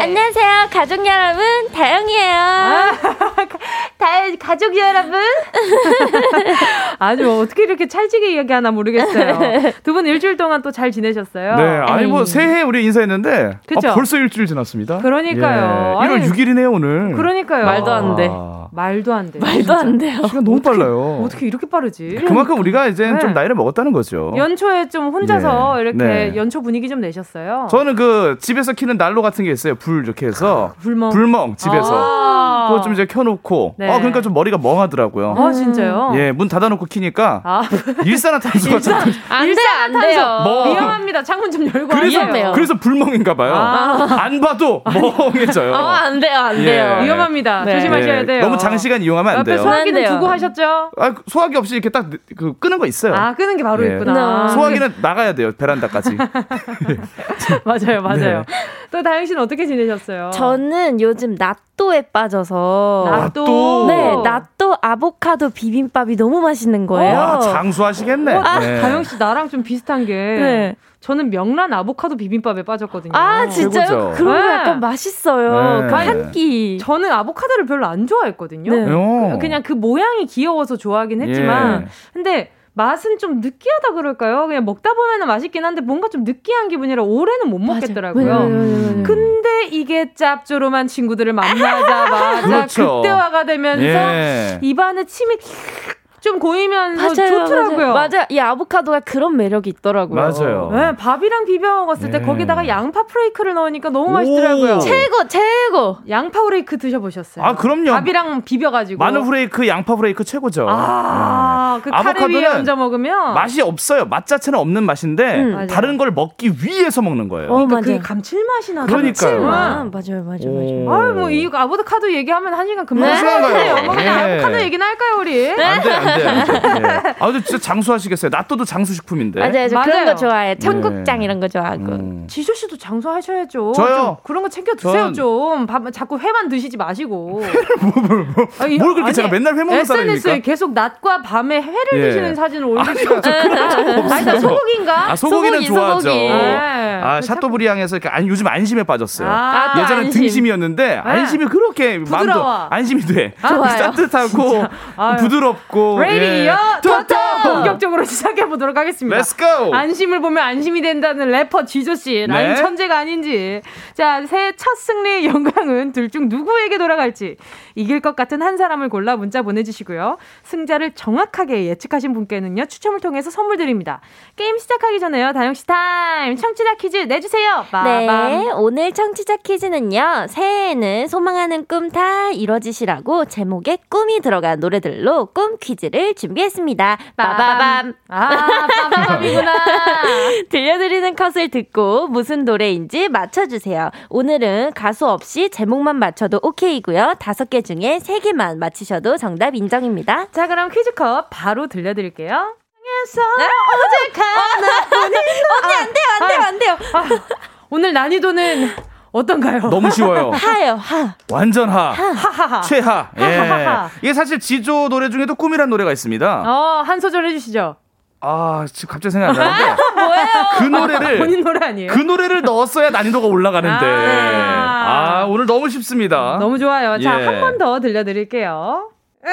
안녕하세요, 가족 여러분. 다영이에요. 다, 가족 여러분? 아주 어떻게 이렇게 찰지게 이야기하나 모르겠어요. 두 분 일주일 동안 또 잘 지내셨어요? 네, 아니 뭐. 새해 우리 인사했는데 그쵸? 아, 벌써 일주일 지났습니다. 그러니까요. 예, 1월 아니, 6일이네요 오늘. 그러니까요. 말도 안 돼. 아, 말도 안 돼. 말도 안 돼요. 시간 너무 빨라요. 어떻게 이렇게 빠르지? 그만큼 우리가 이제 네. 좀 나이를 먹었다는 거죠. 연초에 좀 혼자서 예. 이렇게 네. 연초 분위기 좀 내셨어요? 저는 그 집에서 키는 난로 같은 게 있어요. 불 이렇게 해서 불멍. 불멍 집에서 아. 그거 좀 이제 켜놓고. 네. 아 그러니까 좀 머리가 멍하더라고요. 아, 진짜요? 예, 문 닫아놓고 키니까 아, 일산화탄소가 좀안 돼, 안 돼요. 뭐. 위험합니다. 창문 좀 열고 그래서 하세요. 그래서 불멍인가 봐요. 아. 안 봐도 멍해져요. 어, 안 돼요, 안 예. 돼요. 위험합니다. 네. 조심하셔야 예, 돼요. 너무 장시간 이용하면 안 돼요. 소화기는. 두고 하셨죠? 아, 소화기 없이 이렇게 딱 그 끄는 거 있어요. 아, 끄는 게 바로 예. 있구나. 네. 소화기는 나가야 돼요. 베란다까지. 맞아요, 맞아요. 네. 또 다영 씨는 어떻게 지내셨어요? 저는 요즘 낫또에 빠져서 낫또. 네, 낫또 아보카도 비빔밥이 너무 맛있는 거예요. 와, 장수하시겠네. 어, 네. 다영 씨 나랑 좀 비슷한 게 네. 저는 명란 아보카도 비빔밥에 빠졌거든요. 아, 진짜요? 최고죠. 그런 거 네. 약간 맛있어요. 네. 그 한 끼. 저는 아보카도를 별로 안 좋아했거든요. 네. 어. 그냥 그 모양이 귀여워서 좋아하긴 했지만 예. 근데 맛은 좀 느끼하다 그럴까요? 그냥 먹다 보면은 맛있긴 한데 뭔가 좀 느끼한 기분이라 올해는 못 먹겠더라고요. 맞아요, 맞아요, 맞아요. 근데 이게 짭조름한 친구들을 만나자마자 그렇죠. 극대화가 되면서 예. 입안에 침이 좀 고이면서 좋더라고요. 맞아요. 맞아요. 이 아보카도가 그런 매력이 있더라고요. 맞아요. 네, 밥이랑 비벼 먹었을 때 예. 거기다가 양파 프레이크를 넣으니까 너무 맛있더라고요. 오. 최고, 최고. 양파 프레이크 드셔보셨어요? 아, 그럼요. 밥이랑 비벼가지고. 마늘 후레이크, 양파 후레이크 최고죠. 아, 그 카레 위에 얹어 먹으면 맛이 없어요. 맛 자체는 없는 맛인데 음. 맞아요. 다른 걸 먹기 위해서 먹는 거예요. 어, 그러니까 맞아요. 그게 감칠맛이 나요. 그러니까요. 아, 맞아요, 맞아요, 맞아요. 오. 아유, 뭐, 이 아보카도 얘기하면 한 시간 금방 네. 시간 가요. 네. 뭐 그냥 예. 아보카도 얘기나 할까요, 우리? 안 돼, 안 돼, 안 돼. 예. 아, 근데 진짜 장수하시겠어요. 낫또도 장수식품인데. 맞아요. 저 맞아요. 그런 거 좋아해요. 청국장 이런 거 좋아하고. 음. 지조 씨도 장수하셔야죠. 저요? 좀 그런 거 챙겨 드세요, 전- 좀. 밥, 자꾸 회만 드시지 마시고. 아니, 뭘 그렇게 아니, 제가 맨날 회 먹는 SNS에 사람입니까? 계속 낮과 밤에 회를 예. 드시는 사진을 올리시고. 저 그런 적 없어요. 아니, 나 소고기인가? 아, 소고기는 소고기, 좋아하죠. 소고기. 네. 아, 샤토브리앙에서 이렇게 안, 요즘 안심에 빠졌어요. 아, 또 예전엔 안심. 등심이었는데 안심이 그렇게 마음도 부드러워. 안심이 돼. 좋아요. 따뜻하고 아유. 부드럽고 레이디오 예. 토토! 본격적으로 시작해 보도록 하겠습니다. Let's go. 안심을 보면 안심이 된다는 래퍼 지조 씨, 라인 네. 천재가 아닌지. 자, 새해 첫 승리의 영광은 둘 중 누구에게 돌아갈지 이길 것 같은 한 사람을 골라 문자 보내주시고요. 승자를 정확하게 예측하신 분께는요 추첨을 통해서 선물 드립니다. 게임 시작하기 전에요, 다영 씨 타임 청취자 퀴즈 내주세요. 네, 빠밤. 오늘 청취자 퀴즈는요, 새해에는 소망하는 꿈 다 이뤄지시라고 제목에 꿈이 들어간 노래들로 꿈 퀴즈 를 준비했습니다. 빠바밤. 아, 빠밤이구나. 들려드리는 컷을 듣고 무슨 노래인지 맞춰주세요. 오늘은 가수 없이 제목만 맞춰도 오케이고요. 다섯 개 중에 세 개만 맞히셔도 정답 인정입니다. 자, 그럼 퀴즈컵 바로 들려드릴게요. 에서 어색한 언니 안 돼요, 안 돼요, 안 돼요. 오늘 난이도는 어떤가요? 너무 쉬워요. 하요, 하. 완전 하. 하하하. 최하. 예. 하하하. 이게 사실 지조 노래 중에도 꿈이란 노래가 있습니다. 어, 한 소절 해주시죠. 아, 지금 갑자기 생각이 안 나는데. 뭐예요? 그 노래를 본인 노래 아니에요? 그 노래를 넣었어야 난이도가 올라가는데. 아. 아, 오늘 너무 쉽습니다. 너무 좋아요. 자, 예. 한번 더 들려드릴게요. 네.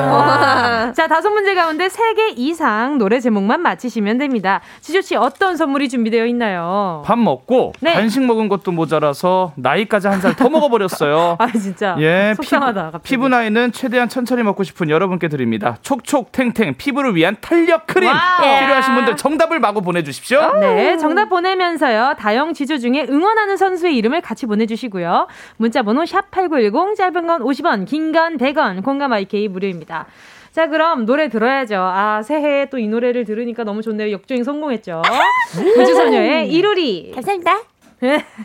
와. 자, 다섯 문제 가운데 세 개 이상 노래 제목만 맞히시면 됩니다. 지조 씨, 어떤 선물이 준비되어 있나요? 밥 먹고 네. 간식 먹은 것도 모자라서 나이까지 한 살 더 먹어 버렸어요. 아, 진짜. 예, 속상하다, 피부, 갑자기. 피부 나이는 최대한 천천히 먹고 싶은 여러분께 드립니다. 촉촉 탱탱 피부를 위한 탄력 크림 wow. 필요하신 분들 정답을 마구 보내 주십시오. 네, 정답 보내면서요. 다영 지조 중에 응원하는 선수의 이름을 같이 보내 주시고요. 문자 번호 샵8910, 짧은 건 50원, 긴 건 100원, 공감 IK 무료입니다. 자, 그럼 노래 들어야죠. 아, 새해에 또 이 노래를 들으니까 너무 좋네요. 역주행 성공했죠. 우주소녀의 이루리. 감사합니다.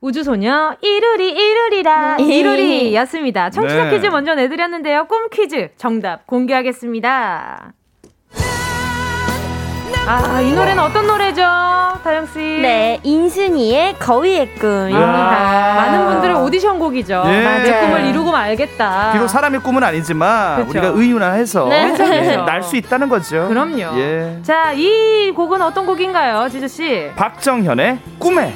우주소녀 이루리 이루리라 네. 이루리였습니다. 청취자 네. 퀴즈 먼저 내드렸는데요. 꿈 퀴즈 정답 공개하겠습니다. 아, 이 노래는 어떤 노래죠? 다영 씨. 네, 인순이의 거위의 꿈입니다. 아. 많은 분들의 오디션 곡이죠. 예. 내 꿈을 이루고 말겠다. 비록 사람의 꿈은 아니지만 그쵸. 우리가 의윤화해서 네. 그쵸, 그쵸. 날수 있다는 거죠. 그럼요. 예. 자, 이 곡은 어떤 곡인가요, 지조 씨? 박정현의 꿈에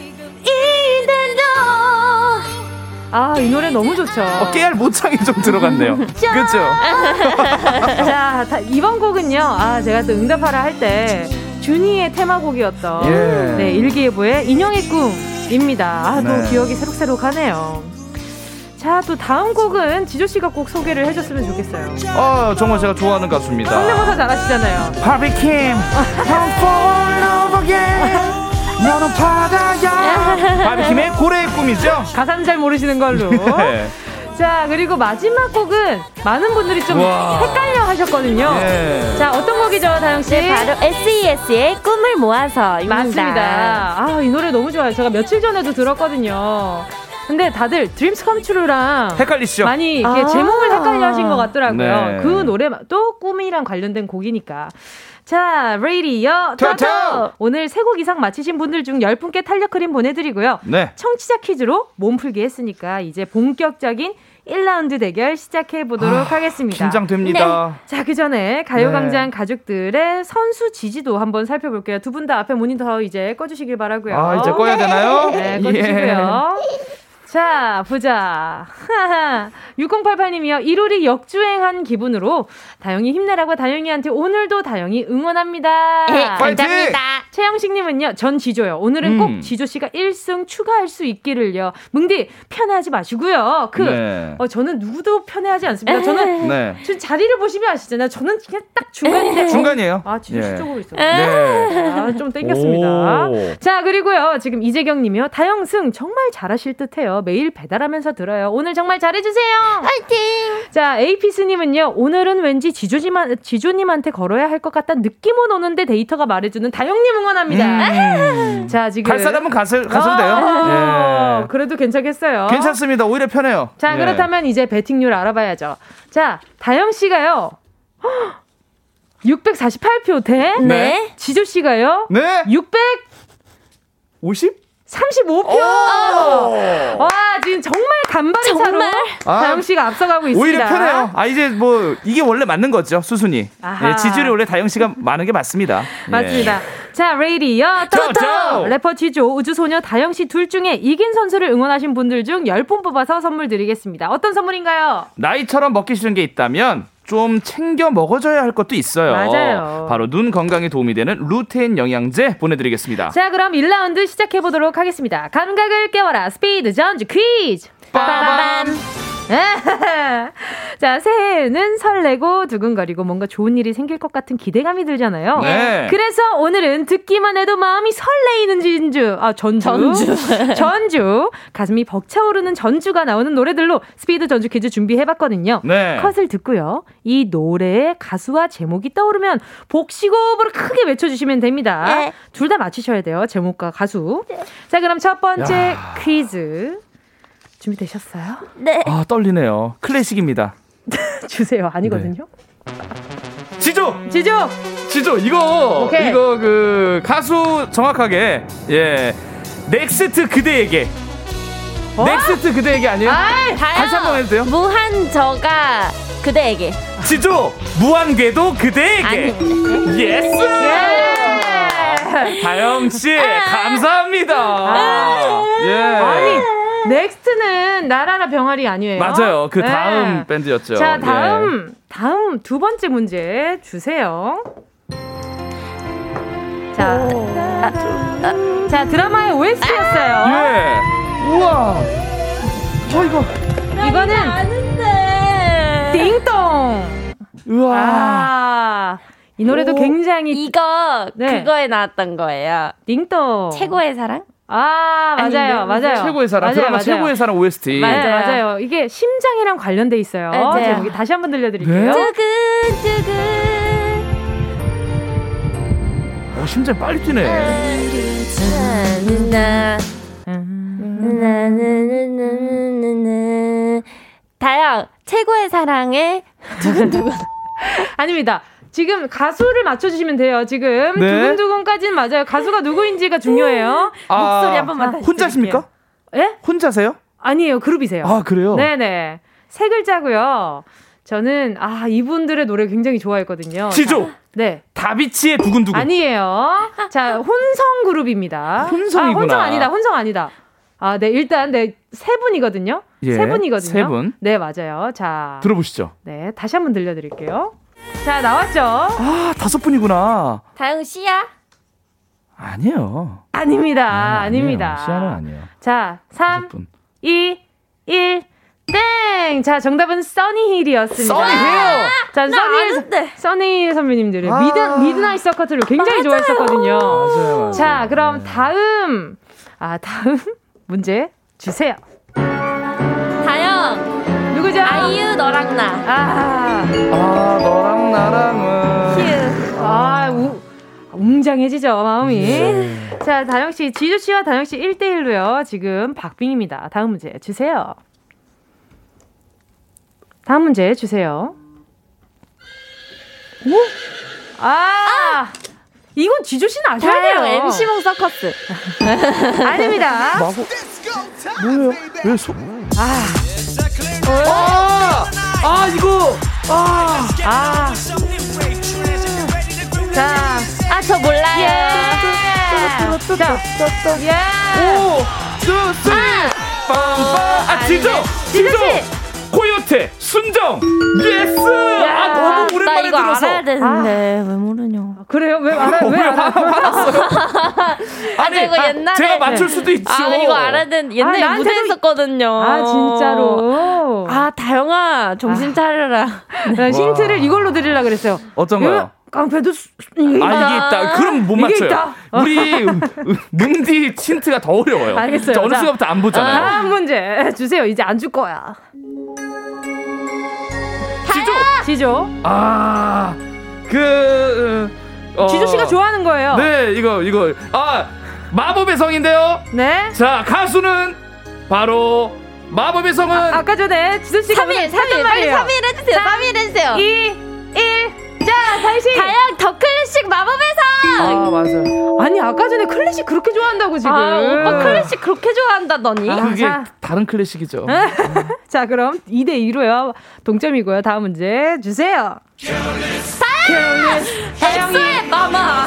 아, 이 노래 너무 좋죠. 어, 깨알 모창이 좀 들어갔네요. 그렇죠. 자, 다- 이번 곡은요. 아, 제가 또 응답하라 할 때 준이의 테마곡이었던 예. 네, 일기예보의 인형의 꿈입니다. 아, 또 네. 기억이 새록새록하네요. 자, 또 다음 곡은 지조 씨가 꼭 소개를 해줬으면 좋겠어요. 어 정말 제가 좋아하는 가수입니다. 성대모사 잘하시잖아요. 바비킴 너는 바다야 바비킴의 고래의 꿈이죠 가사는 잘 모르시는 걸로. 네. 자, 그리고 마지막 곡은 많은 분들이 좀 와. 헷갈려 하셨거든요. 예. 자, 어떤 곡이죠, 다영 씨? 네, 바로 SES의 꿈을 모아서입니다. 맞습니다. 아, 이 노래 너무 좋아요. 제가 며칠 전에도 들었거든요. 근데 다들 Dreams Come True랑 헷갈리시죠? 많이 이렇게 아. 제목을 헷갈려 하신 것 같더라고요. 네. 그 노래도 꿈이랑 관련된 곡이니까. 자, 레이디어 토토! 오늘 세 곡 이상 맞히신 분들 중 10분께 탄력 크림 보내드리고요. 네. 청취자 퀴즈로 몸풀기 했으니까 이제 본격적인 1라운드 대결 시작해 보도록 하겠습니다. 아, 긴장됩니다. 자, 그 전에 가요광장 네. 가족들의 선수 지지도 한번 살펴볼게요. 두 분 다 앞에 모니터 이제 꺼주시길 바라고요. 아 이제 꺼야 되나요? 네, 꺼주시고요. 자, 보자. 6088님이요. 1월이 역주행한 기분으로 다영이 힘내라고 다영이한테 오늘도 다영이 응원합니다. 네, 파이팅! 감사합니다. 최영식님은요, 전 지조요. 오늘은 음. 꼭 지조씨가 1승 추가할 수 있기를요. 뭉디, 편해하지 마시고요. 그, 네. 어, 저는 누구도 편해하지 않습니다. 저는, 네. 저 자리를 보시면 아시잖아요. 저는 그냥 딱 중간인데. 중간이에요. 아, 지조씨 예. 쪽으로 있어요. 네. 아, 좀 땡겼습니다. 오. 자, 그리고요. 지금 이재경 님이요. 다영승 정말 잘하실 듯 해요. 매일 배달하면서 들어요. 오늘 정말 잘해주세요. 파이팅! 자, 에이피스 님은요. 오늘은 왠지 지조지만, 지조님한테 걸어야 할 것 같다는 느낌은 오는데 데이터가 말해주는 다영님 응원합니다. 음. 자, 지금. 갈 사람은 가서, 가서도 돼요. 어, 예. 그래도 괜찮겠어요. 괜찮습니다. 오히려 편해요. 자, 예. 그렇다면 이제 배팅률 알아봐야죠. 자, 다영 씨가요. 648표 대 네. 지조 씨가요. 네. 635표. 50? 와, 지금 정말 간발의 차로 정말? 아, 다영 씨가 앞서가고 있습니다. 오히려 편해요. 아 이제 뭐 이게 원래 맞는 거죠 수순이. 예, 지지율이 원래 다영 씨가 많은 게 맞습니다. 예. 맞습니다. 자, 레이디어 토토! 토토! 래퍼 지조, 우주소녀 다영 씨 둘 중에 이긴 선수를 응원하신 분들 중 10분 뽑아서 선물 드리겠습니다. 어떤 선물인가요? 나이처럼 먹기 싫은 게 있다면 좀 챙겨 먹어줘야 할 것도 있어요. 맞아요. 바로 눈 건강에 도움이 되는 루테인 영양제 보내드리겠습니다. 자, 그럼 1라운드 시작해 보도록 하겠습니다. 감각을 깨워라 스피드 전주 퀴즈. 빠밤. 자, 새해에는 설레고 두근거리고 뭔가 좋은 일이 생길 것 같은 기대감이 들잖아요. 네. 그래서 오늘은 듣기만 해도 마음이 설레이는 진주, 아, 전주. 전주. 전주. 가슴이 벅차오르는 전주가 나오는 노래들로 스피드 전주 퀴즈 준비해봤거든요. 네. 컷을 듣고요. 이 노래의 가수와 제목이 떠오르면 복식호흡으로 크게 외쳐주시면 됩니다. 네. 둘다 맞히셔야 돼요. 제목과 가수. 자, 그럼 첫 번째 퀴즈. 준비되셨어요? 네. 아 떨리네요. 클래식입니다. 주세요. 아니거든요. 지조, 지조! 지조 이거 오케이. 이거 그 가수 정확하게 예 넥스트 그대에게 어? 넥스트 그대에게 아니에요? 아이, 다시 한 번 해도 돼요? 무한궤도 그대에게. 지조 무한궤도 그대에게 아니. yes 예! 다영 씨 감사합니다. 예. 아니, 넥스트는 날아라 병아리 아니에요? 맞아요. 그 네. 다음 밴드였죠. 자, 예. 다음, 다음 두 번째 문제 주세요. 자, 아, 자 드라마의 OST였어요. 예. 우와. 어 이거. 이거는 아는데. 띵동. 우와. 아, 이 노래도 오, 굉장히 이거 네. 그거에 나왔던 거예요. 띵동. 최고의 사랑? 아, 맞아요, 맞아요. 최고의 사랑 맞아요, 드라마 맞아요. 최고의 사랑 OST. 맞아요, 맞아요. 맞아요. 이게 심장이랑 관련돼 있어요. 맞아요. 제목이 다시 한번 들려드릴게요. 네? 두근두근. 어 심장 빨리 뛰네. 다영 최고의 사랑에 두근두근. 아닙니다. 지금 가수를 맞춰주시면 돼요. 지금 네. 두근두근까지는 맞아요. 가수가 누구인지가 중요해요. 목소리 한 번만 다시 혼자십니까? 예? 혼자세요? 아니에요. 그룹이세요. 아 그래요? 네네. 세 글자고요. 저는 아 이분들의 노래 굉장히 좋아했거든요. 지조 자, 네. 다비치의 두근두근. 아니에요. 자 혼성 그룹입니다. 혼성이구나. 아, 혼성 아니다. 혼성 아니다. 아, 네 일단 네세 분이거든요. 예, 세 분이거든요. 세 분. 네 맞아요. 자 들어보시죠. 네 다시 한번 들려드릴게요. 자 나왔죠? 아 다섯 분이구나. 다영 씨야? 아니에요. 아닙니다. 아, 아, 닙니다 아니에요. 시아는 아니에요. 자, 3, 다섯 분. 2, 1, 땡! 자, 정답은 써니힐이었습니다. 써니힐! 자, 써니힐, 선배님들의 아. Mid, Midnight Circus를 굉장히 좋아했었거든요. 맞아요, 맞아요. 자, 그럼 다음, 아, 다음 문제 주세요. 다영. 누구죠? 아이유 너랑 나. 아, 아 너랑 나랑은. 휴. 아, 우, 웅장해지죠, 마음이. 네. 자, 다영 씨, 지조 씨와 다영 씨 1대 1로요. 지금 박빙입니다. 다음 문제 주세요. 다음 문제 주세요. 오? 아! 이건 지조 씨는 아셔야 다영 돼요. MC몽 서커스. 아닙니다. 마고 뭐예요? 왜 소? 아, 아, 아 이거 아 아. 자, 아 저 몰라요. 예! 자, 예! 오, 수, 수, 빰빰. 아, 지조, 지조, 코요태, 순정, yes. 아, 너무 나 오랜만에 이거 들어서. 알아야 되는데 왜 모르냐. 그래요? 왜 알아요? 왜 알아요? 아, 저 이거 옛날에 제가 맞출 수도 있죠. 아 이거 알아야 되는 옛날에 아, 무대 했었거든요. 아, 진짜로? 아 다영아 정신 차려라. 난 힌트를 이걸로 드리려고 그랬어요. 어떤 거요? 깡패도 수, 아. 이게 있다. 그럼 못 이게 맞춰요. 있다. 우리 음, 음, 뭉디 힌트가 더 어려워요. 알겠어요. 저 어느 자, 순간부터 안 보잖아요. 다음 문제 주세요. 이제 안 줄 거야. 지조. 아, 그 어, 지조 씨가 좋아하는 거예요. 네, 이거 이거 아 마법의 성인데요. 네. 자, 가수는 바로 마법의 성은 아 까 전에 지조 씨가 3일 했단 3일 빨리 말이에요. 3일 해주세요. 3일 해주세요. 2 1 자, 다시. 다영 더 클래식 마법의 성. 아 맞아. 아니, 아까 전에 클래식 그렇게 좋아한다고 지금. 아 오빠 클래식 그렇게 좋아한다더니. 아, 그게 자. 다른 클래식이죠. 자, 그럼 2 대 2로요. 동점이고요. 다음 문제 주세요. 엑소의 마마.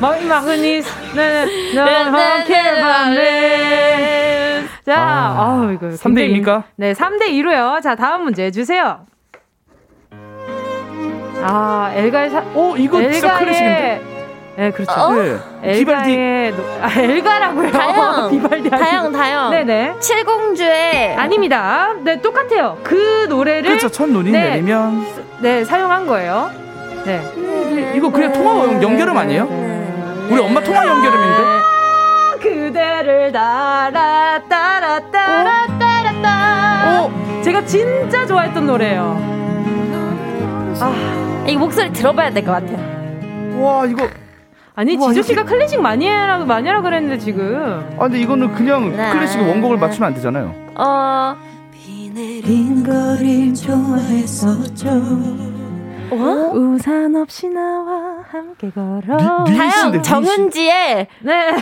마그니스, 네, 네, 네, 네, 네, 네, 자, 아, 아, 이거 3대 굉장히- 2입니까? 네, 3대 2로요. 자, 다음 문제 주세요. 아, 엘가의 사 어, 이거 진짜 클래식인데? 네, 그렇죠. 어? 네. 엘가의 노... 아, 엘가라고요. 다영. 비발디 아니고. 다영, 다영. 네네. 칠공주의 아닙니다. 네, 똑같아요. 그 노래를 그렇죠. 첫 눈이 네. 내리면. 네, 사용한 거예요. 네. 이거 그냥 통화 연결음 아니에요? 우리 엄마 통화 연결음인데? 그대를 따라 따라 따라 따라 따라 제가 진짜 좋아했던 노래예요. 아, 이 목소리 들어봐야 될 것 같아요. 와, 이거. 아니 우와, 지조 씨가 클래식 많이 해라 많이 하라 그랬는데 지금. 아, 근데 이거는 그냥 네. 클래식 원곡을 맞추면 안 되잖아요. 어, 내린 거를 좋아했었죠 우산 없이 나와 함께 걸어. 다영. 정은지의 네.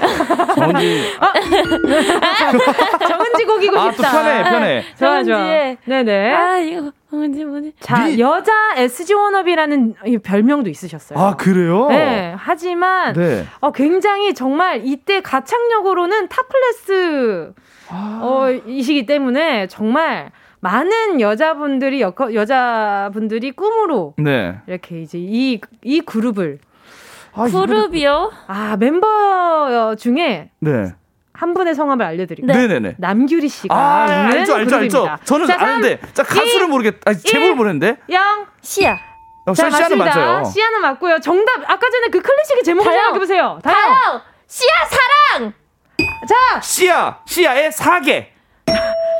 정은지. 정은지 곡이고 아, 또 싶다. 편해, 편해. 좋아 좋아. 정은지의- 네네. 아 이거 뭐지 뭐지? 자 미- 여자 SG 워너비라는 이 별명도 있으셨어요. 아, 그래요? 네. 하지만 네. 어, 굉장히 정말 이때 가창력으로는 top class 아. 어, 이시기 때문에 정말 많은 여자분들이 여커, 여자분들이 꿈으로 네. 이렇게 이제 이, 이 그룹을 아, 그룹이요? 아 멤버 중에 네. 한 분의 성함을 알려드릴게요. 네. 네네네. 남규리 씨가 아, 있는 알죠, 알죠, 알죠. 그룹입니다. 저는 자, 아는데, 자, 가수를 이, 모르겠, 아니, 제목을 일. 모르는데. 영. 시야. 어, 자, 씨는 맞습니다. 맞아요. 시아는 맞고요. 정답 아까 전에 그 클래식의 제목을 다영. 생각해 보세요. 다영. 다영 시야 사랑. 자, 씨야, 씨야의 사계.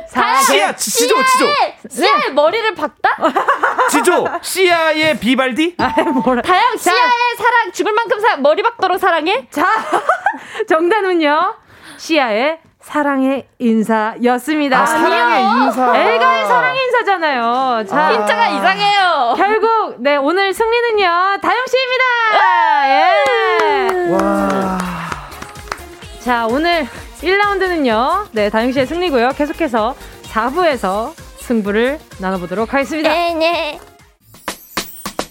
사, 씨야, 지- 지조, 지조. 시야의 머리를 박다? 지조, 씨야의 비발디? 아, 뭐라. 다영 시야의 사랑 죽을 만큼 사 머리 박도록 사랑해? 자, 정답은요. 시아의 사랑의 인사였습니다. 아, 사랑의 인사. 엘가의 사랑의 인사잖아요. 자, 힌트가 이상해요. 결국 네 오늘 승리는요 다영 씨입니다. 예. 와. 자 오늘 1라운드는요 네 다영 씨의 승리고요. 계속해서 4부에서 승부를 나눠보도록 하겠습니다. 네 네.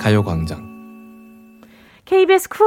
가요광장. KBS Cool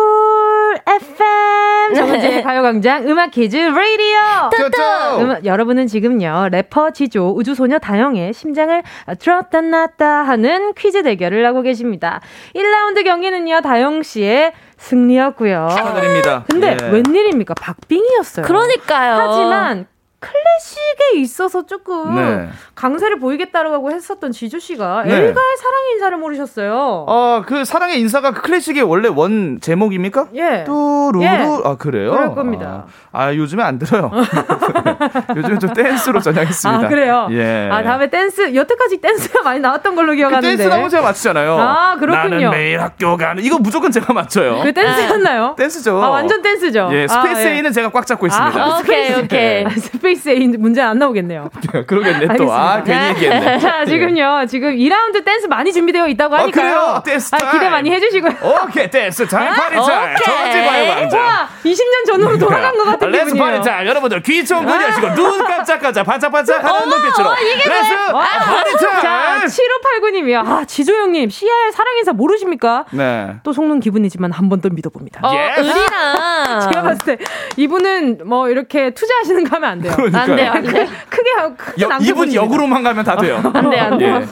FM 정은지의 가요광장 음악 퀴즈 라디오. 토토. 음, 여러분은 지금요 래퍼 지조 우주소녀 다영의 심장을 들었다 놨다 하는 퀴즈 대결을 하고 계십니다. 1라운드 경기는요 다영 씨의 승리였고요. 축하드립니다. 근데 예. 웬일입니까? 박빙이었어요. 그러니까요. 하지만 클래식에 있어서 조금 네. 강세를 보이겠다라고 했었던 지조 씨가 네. 엘가의 사랑의 인사를 모르셨어요. 어, 그 사랑의 인사가 그 클래식의 원래 원 제목입니까? 예. 뚜루루. 예. 아, 그래요? 그럴 겁니다. 아, 아, 요즘에 안 들어요. 요즘에 좀 댄스로 전향했습니다. 아 그래요? 예. 아 다음에 댄스 여태까지 댄스가 많이 나왔던 걸로 그 기억하는데 댄스 나오면 제가 맞추잖아요. 아, 그렇군요. 나는 매일 학교 가는 이거 무조건 제가 맞춰요. 그 댄스였나요? 댄스죠. 아 완전 댄스죠. 예, 스페이스 아, 예. A는 제가 꽉 잡고 있습니다. 아, 오케이 오케이. 아, 스페이스 A 문제 안 나오겠네요. 그러겠네 또. 아. 괜히 얘기했네. 자 지금요 지금 2라운드 댄스 많이 준비되어 있다고 어, 하니까요. 그래요? 댄스 아, 기대 타임. 많이 해주시고요. 오케이, 댄스 타임, party time. 오케이. 정지 가요광장. 와 20년 전으로 돌아간 것 같은 let's 기분이에요. party time. 여러분들 귀 쫑긋하시고 눈 깜짝깜짝 반짝반짝 하는 눈빛으로. Let's party 자, time. 7589님이요. 아, 지조 형님, 시아의 사랑인사 모르십니까? 네. 또 속는 기분이지만 한 번 더 믿어봅니다. 어, 예. 의리랑. 제가 봤을 때 이분은 뭐 이렇게 투자하시는 거 하면 안 돼요. 그러니까요. 안 돼요, 안 돼요. 크게 하고 크게 여, 남겨보십니다. 이분 역으로만 가면 다 돼요. 안 돼, 안 돼. 예.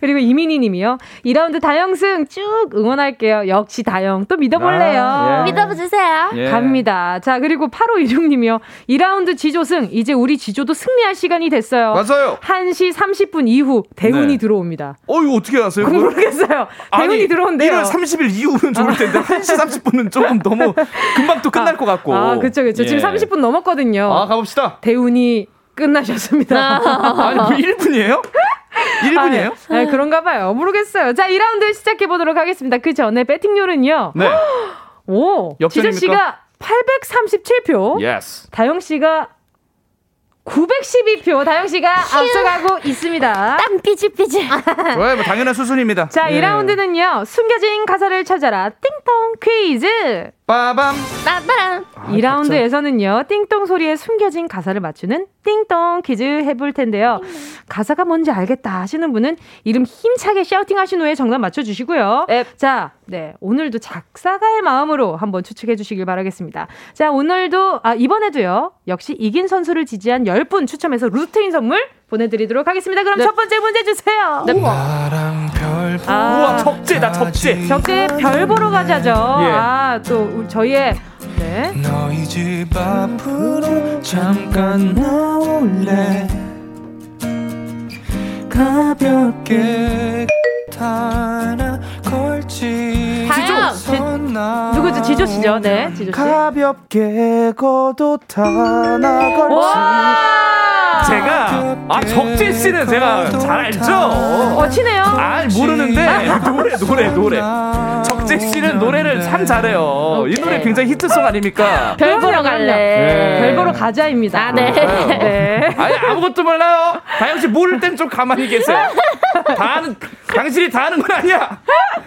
그리고 이민희 님이요. 2라운드 다영승 쭉 응원할게요. 역시 다영. 또 믿어볼래요. 아, 예. 믿어주세요. 예. 갑니다. 자, 그리고 8516 님이요. 2라운드 지조승. 이제 우리 지조도 승리할 시간이 됐어요. 맞아요. 1시 30분 이후 대운이 네. 들어옵니다. 어, 이거 어떻게 아세요? 그걸? 모르겠어요. 대운이 아니, 들어온대요. 1월 30일 이후는 좋을 텐데 1시 30분은 조금 너무 금방 또 끝날 것 같고. 아, 그쵸, 그쵸. 지금 예. 30분 넘었거든요. 아, 가봅시다. 대운이 끝나셨습니다. 아니, 뭐 1분이에요? 1분이에요? 아, 네, 그런가 봐요. 모르겠어요. 자, 2라운드 시작해 보도록 하겠습니다. 그 전에 배팅률은요. 네. 오, 지조 씨가 837표, yes. 다영 씨가 912표 다영 씨가 앞서가고 있습니다. 땀 삐질삐질. 좋아요, 뭐 당연한 수순입니다. 자, 예. 2라운드는요. 숨겨진 가사를 찾아라. 띵동 퀴즈. 빠밤. 빠바람. 아, 2라운드에서는요. 띵동 소리에 숨겨진 가사를 맞추는 띵동 퀴즈 해볼 텐데요. 가사가 뭔지 알겠다 하시는 분은 이름 힘차게 shouting 하신 후에 정답 맞춰주시고요. 자, 네. 오늘도 작사가의 마음으로 한번 추측해 주시길 바라겠습니다. 자, 오늘도, 아, 이번에도요. 역시 이긴 선수를 지지한 10분 추첨해서 루테인 선물 보내드리도록 하겠습니다. 그럼 첫 번째 문제 주세요. 별 아. 우와, 적재다, 적재. 적재 별 보러 가자죠. 예. 아, 또 저희의 네. 너희 집 앞으로 잠깐 나올래 가볍게 하나 걸지 다영! 지- 누구죠? 지조 씨죠? 네, 지조 씨. 가볍게 하나 걸치 와! 제가 아 적재 씨는 제가 잘 알죠. 어, 친해요? 아 모르는데 노래 노래 노래. 적재 씨는 노래를 참 잘해요. 이 노래 굉장히 히트송 아닙니까? 별 보러 갈래. 그럼요. 별 보러 가자입니다. 아, 네. 네. 아니 아무것도 몰라요. 다영 씨 모를 땐 좀 가만히 계세요. 다 아는 당신이 다 아는 건 아니야.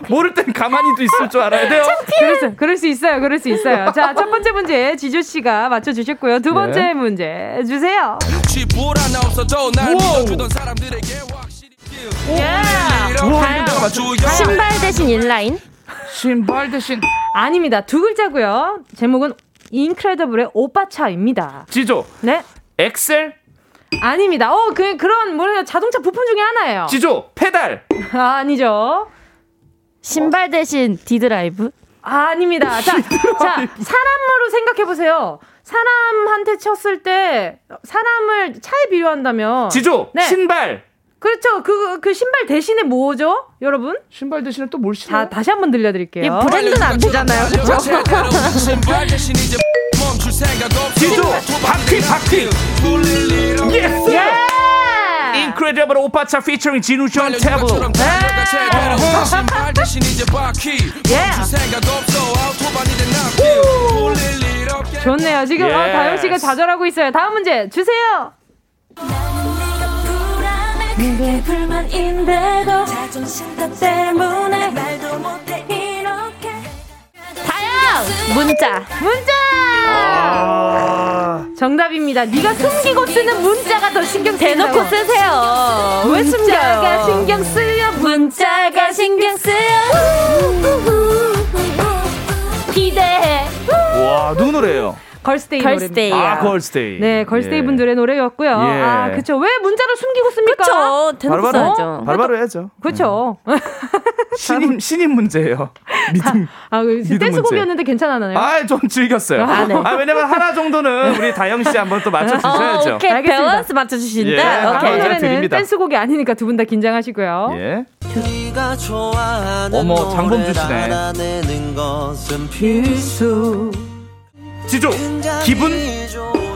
모를 땐 가만히도 있을 줄 알아야 돼요. 그럴 수, 그럴 수 있어요. 그럴 수 있어요. 자, 첫 번째 문제 지조 씨가 맞춰 주셨고요. 두 번째 네. 문제 주세요. 이거 내가 맞춰. 신발 대신 인라인. 신발 대신 아닙니다. 두 글자고요. 제목은 인크레더블의 오빠차입니다. 지조 네. 액셀 아닙니다. 어, 그, 그런, 뭐냐, 자동차 부품 중에 하나예요. 지조 페달 아, 아니죠. 신발 대신 디드라이브. 아, 아닙니다. 자, 자, 사람으로 생각해 보세요. 사람한테 쳤을 때, 사람을 차에 비유한다면. 지조 네. 신발 그렇죠. 그, 그 신발 대신에 뭐죠? 여러분? 신발 대신에 또 뭘 신어? 자, 다시 한번 들려드릴게요. 이 브랜드는 안 되잖아요. 그렇죠? 지조 바퀴 바퀴 yes 예! 인크레디블 오빠차 피처링 진우션 태블로 없게 좋네요. 지금 어, yes. 다영 씨가 좌절하고 있어요. 다음 문제 주세요. 내게 불만인데도 자존심 때문에 말도 못해 이렇게 다영! 문자. 문자! 아, 정답입니다. 네가 숨기고 쓰는 문자가 더 신경 쓰인다고. 대놓고 쓰세요. 왜 문자가 숨겨요? 신경 쓰여. 문자가 신경 쓰여. 기대해. 와 누구 노래예요? 걸스데이 걸스데이. 노래입니다. 아 걸스데이 네, 걸스데이 예. 분들의 노래였고요. 예. 아, 그쵸. 왜 문자를 숨기고 씁니까? 그쵸. 대놓고 바로바로 써야죠. 바로바로 해야죠 그쵸. 신임 신임 문제예요 믿음 아, 그 댄스곡이었는데 괜찮았나요? 아 좀 즐겼어요 아, 네. 아 왜냐면 하나 정도는 우리 다영 씨 한번 또 맞춰 주셔야죠 어, 오케이. 알겠습니다. 밸런스 맞춰주신다. 예, 오케이. 네, 노래는 드립니다. 댄스곡이 아니니까 두 분 다 긴장하시고요. 예 어머, 장범주 씨네. 지조 기분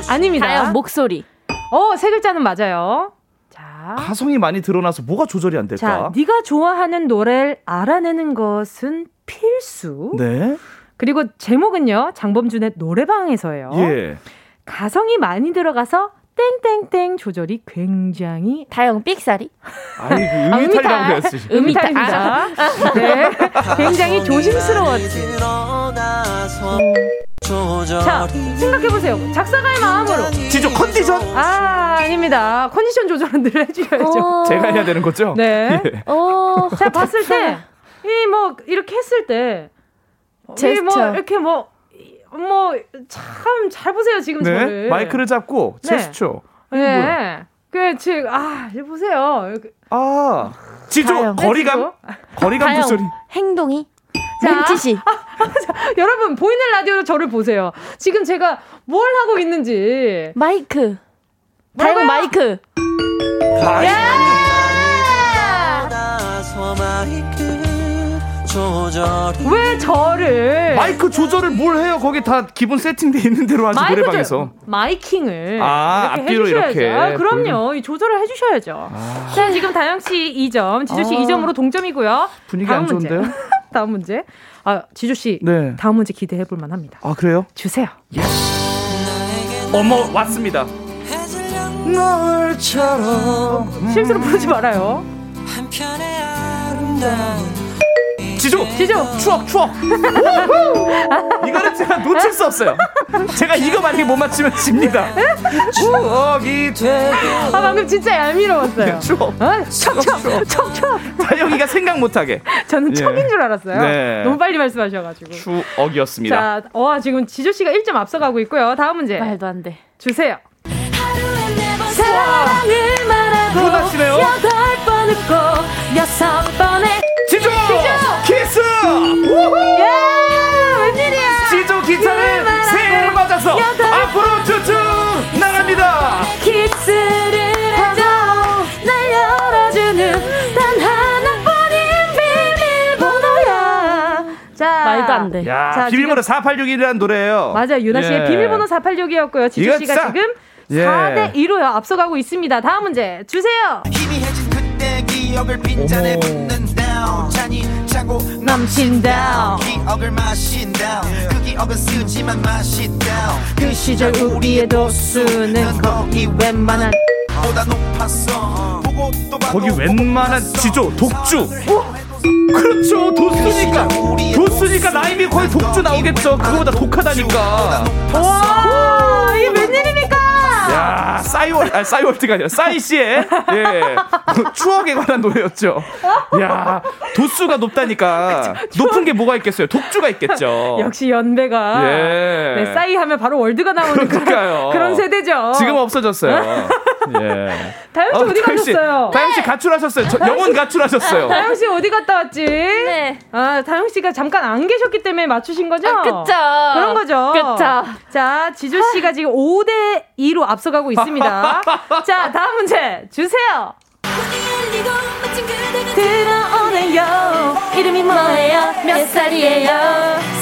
아닙니다. 다영 목소리. 어, 세 글자는 맞아요. 자. 가성이 많이 드러나서 뭐가 조절이 안 자, 될까 네가 좋아하는 노래를 알아내는 것은 필수. 네 그리고 제목은요. 장범준의 노래방에서예요. 예. 가성이 많이 들어가서 땡땡땡 조절이 굉장히 다영 삑사리. 아이 그 아, 음이탈이라고 음이탈. 했지 음이탈입니다. 네. 굉장히 조심스러웠지. 자, 생각해보세요. 작사가의 마음으로. 지조 컨디션 아, 아닙니다. 컨디션 조절은 늘 해주셔야죠. 제가 해야 되는 거죠 네. 예. 오. 자, 봤을 때, 이 뭐, 이렇게 했을 때, 이 뭐, 제스처. 이렇게 뭐, 뭐, 참, 잘 보세요, 지금 네 저를. 마이크를 잡고 네. 제스처 네. 그, 지금, 아, 이거 보세요. 이렇게. 아 지조. 거리감 네, 거리감 다영 소리 행동이. 자. 눈짓이. 여러분, 보이는 라디오로 저를 보세요. 지금 제가 뭘 하고 있는지. 마이크. 다영 뭐라고요? 마이크. 조절 왜 저를. 마이크 조절을 뭘 해요? 거기 다 기본 세팅돼 있는 대로 하지 노래방에서. 조- 마이킹을 아, 이렇게 앞뒤로 해주셔야죠. 이렇게. 아, 그럼요. 이 조절을 해주셔야죠. 자, 지금 다영 씨 2점, 지조 씨 아. 2점으로 동점이고요. 분위기 다음 안 문제. 좋은데요? 다음 문제. 아, 지조 씨. 네. 다음 문제 기대해 볼 만합니다. 아 그래요? 주세요. 어머 왔습니다. 실수로 부르지 말아요. 한편의 아름다운 지조 지조 추억 추억 이거는 제가 놓칠 수 없어요 제가 이거 만약에 못 맞추면 집니다 추억이 되고 아 방금 진짜 얄미로웠어요. 추억 어? 척 척 척 척. 다영이가 생각 못하게 저는 예. 척인 줄 알았어요. 네. 너무 빨리 말씀하셔가지고. 추억이었습니다 자, 어 지금 지조 씨가 1점 앞서가고 있고요. 다음 문제 말도 안 돼. 주세요. 사랑을 말하고. 여덟 번 웃고 여섯 번에 키스 야 웬일이야? 지조 기차를 새해를 맞아서 앞으로 쭉쭉 나갑니다 키스를 하자 날 열어주는 단 하나뿐인 비밀번호야 자 말도 안 돼. 야 자, 비밀번호 4861이라는 노래예요 맞아요. 유나 씨의 예. 비밀번호 486이었고요. 지조 씨가 지금 예. 4대 2로 앞서가고 있습니다. 다음 문제 주세요. 희미 차고 넘친다. 기억을 마신다. 그 기억은 쓰지만 마신다. 그 시절 우리의 도수는 거의 웬만한 보다 높았어. 보고 또 거기 웬만한 지조 독주. 그렇죠. 도수니까. 도수니까 라임이 거의 독주 나오겠죠. 그거보다 독하다니까. 와, 이게 웬일입니까? 야 싸이월 아 싸이월드가 아니라 싸이 씨의 예 추억에 관한 노래였죠 야 도수가 높다니까 높은 게 뭐가 있겠어요 독주가 있겠죠 역시 연배가 예. 네, 싸이 하면 바로 월드가 나오는 그런, 그러니까요. 그런 세대죠. 지금 없어졌어요 예 다영 씨 어디 다영 씨, 가셨어요? 다영 씨 가출하셨어요 저- 영혼 가출하셨어요 다영 씨 어디 갔다 왔지? 네. 아, 다영 씨가 잠깐 안 계셨기 때문에 맞추신 거죠? 아, 그쵸. 그런 거죠. 그쵸. 자, 지조 씨가 지금 5대 2로 앞서가고 있 습니다. 자, 다음 문제 주세요. 들어오네요 이름이 뭐예요 몇 살이에요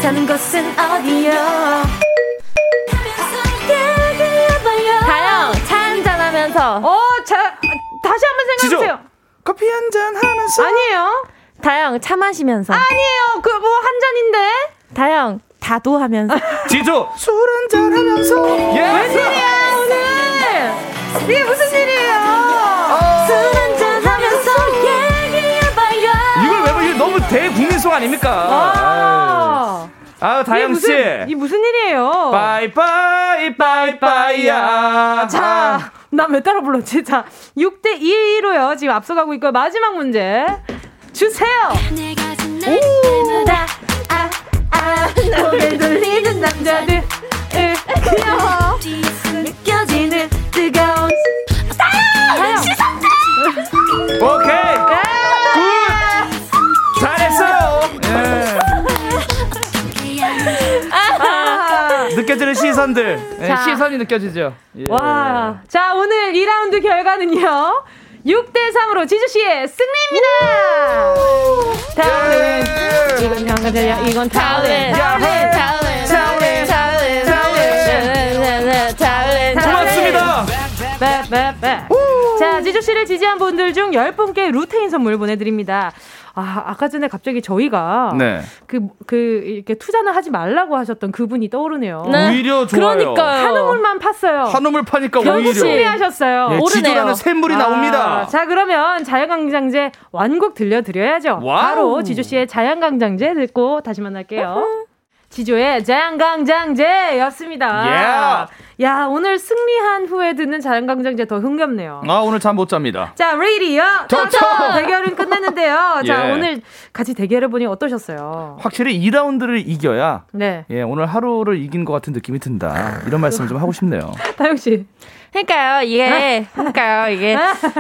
사는 곳은 어디요 다영 차 한잔 하면서 어, 자, 다시 한번 생각해 보세요. 커피 한 잔 하면서 아니에요. 다영 차 마시면서 아니에요. 그 뭐 한 잔인데. 다영 다도 하면서 지조 술 한 잔 하면서 예 웬일이야, 오늘? 이게 무슨 일이에요? 술 한잔 하면서 얘기해봐요 이걸 왜 봐? 이거 너무 대국민송 아닙니까? 아. 이게 다영 씨. 무슨, 이 무슨 일이에요? 빠이빠이 빠이빠이야. 자, 나왜 따라 불렀지? 자, 6대 2로요. 지금 앞서가고 있고요. 마지막 문제 주세요. 다, 아, 아, 노래 돌리는 남자들 귀여워 느껴지는 뜨거운 다영. 오케이. Good. 잘했어요. 아. 예. 느껴지는 시선들. 예, 자. 시선이 느껴지죠. 예. 와. 자, 오늘 2라운드 결과는요. 6대 3으로 지조 씨의 승리입니다. 다음은 이건 형가들야. 이건 다음은 다음은 다음은 다음은 다음은 고맙습니다. 자, 지주 씨를 지지한 분들 중 10분께 루테인 선물 보내드립니다. 아, 아까 전에 갑자기 저희가 네. 그, 그, 이렇게 투자는 하지 말라고 하셨던 그분이 떠오르네요. 네. 오히려 좋아요. 그러니까요. 한 우물만 팠어요. 한 우물 파니까 너무 오히려 승리하셨어요. 예, 지조라는 샘물이 아, 나옵니다. 자, 그러면 자연강장제 완곡 들려드려야죠. Wow. 바로 지조씨의 자연강장제 듣고 다시 만날게요. 지조의 자연강장제였습니다. 야, 오늘 승리한 후에 듣는 자연강장제 더 흥겹네요. 아 오늘 잠 못 잡니다. 자, 라디오 토토! 대결은 끝났는데요. 자, 예. 오늘 같이 대결해 보니 어떠셨어요? 확실히 2라운드를 이겨야 네, 예 오늘 하루를 이긴 것 같은 느낌이 든다. 이런 말씀을 좀 하고 싶네요. 다영 씨. 그러니까요 이게 그러니까요 이게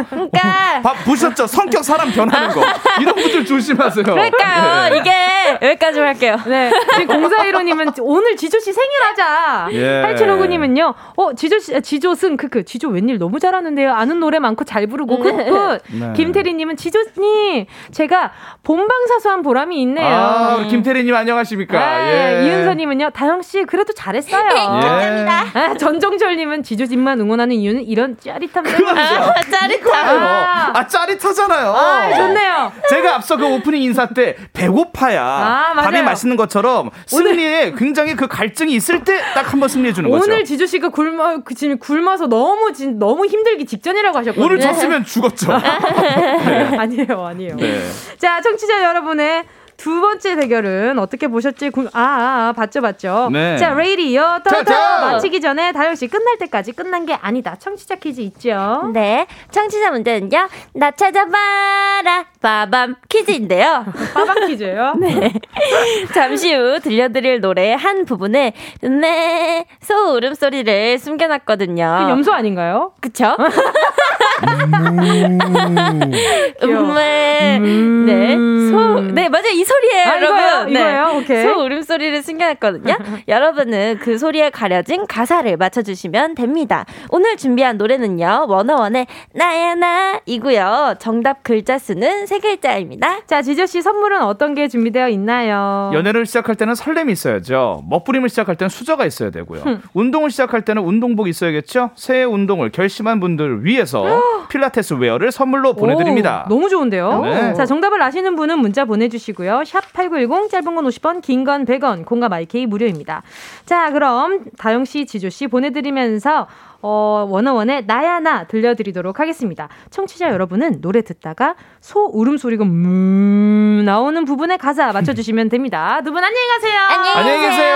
그러니까 봐, 보셨죠? 성격 사람 변하는 거. 이런 분들 조심하세요. 그러니까요 예. 이게 여기까지 할게요. 네. 지금 공사이로님은 오늘 지조씨 생일하자. 예. 8759님은요, 어, 지조씨, 지조승, 크크. 지조 웬일 너무 잘하는데요. 아는 노래 많고 잘 부르고, good good. 네. 김태리님은 지조님, 제가 본방사수한 보람이 있네요. 아, 우리 김태리님 안녕하십니까? 네, 예. 이은서님은요, 다영씨, 그래도 잘했어요. 감사합니다. 아, 전정철님은 지조집만 응원하 는 이유는 이런 짜릿함 때문에. 그거죠. 짜릿함. 아, 아 짜릿하잖아요. 아, 좋네요. 제가 앞서 그 오프닝 인사 때 배고파야 아. 밥이 맛있는 것처럼 승리에 굉장히 그 갈증이 있을 때 딱 한번 승리해 주는 거죠. 오늘 지조 씨가 굶어 그 지금 굶어서 너무 진, 너무 힘들기 직전이라고 하셨거든요. 오늘 졌으면 죽었죠. 아니에요, 아니에요. 네. 자, 청취자 여러분의 두 번째 대결은 어떻게 보셨지? 궁- 아, 아, 아, 봤죠, 봤죠. 네. 자, 레이디어 터터 터터! 마치기 전에 다영 씨 끝날 때까지 끝난 게 아니다. 청취자 퀴즈 있죠? 네. 청취자 문제는요. 나 찾아봐라. 빠밤 퀴즈인데요. 빠밤 퀴즈예요? 네. 잠시 후 들려드릴 노래 한 부분에 네 소 울음 소리를 숨겨놨거든요. 그 염소 아닌가요? 그쵸? 음메 네. 소, 네, 맞아요. 이 소리예요, 아, 여러분. 이거예요? 네. 이거예요? 오케이. 소 울음소리를 숨겨놨거든요. 여러분은 그 소리에 가려진 가사를 맞춰주시면 됩니다. 오늘 준비한 노래는요, 워너원의 나야 나이고요. 정답 글자 수는 세 글자입니다. 자, 지조 씨 선물은 어떤 게 준비되어 있나요? 연애를 시작할 때는 설렘이 있어야죠. 멋부림을 시작할 때는 수저가 있어야 되고요. 흠. 운동을 시작할 때는 운동복 있어야겠죠. 새해 운동을 결심한 분들을 위해서 필라테스 wear를 선물로 보내드립니다. 오, 너무 좋은데요? 네. 자, 정답을 아시는 분은 문자 보내주시고요. 샵 8910, 짧은 건 50원, 긴 건 100원, 콩과 my K 무료입니다. 자, 그럼 다영씨, 지조씨 보내드리면서 어, 워너원의 나야 나 들려드리도록 하겠습니다. 청취자 여러분은 노래 듣다가 소 울음소리가 음 나오는 부분의 가사 맞춰주시면 됩니다. 두 분 안녕히 가세요. 안녕히 계세요.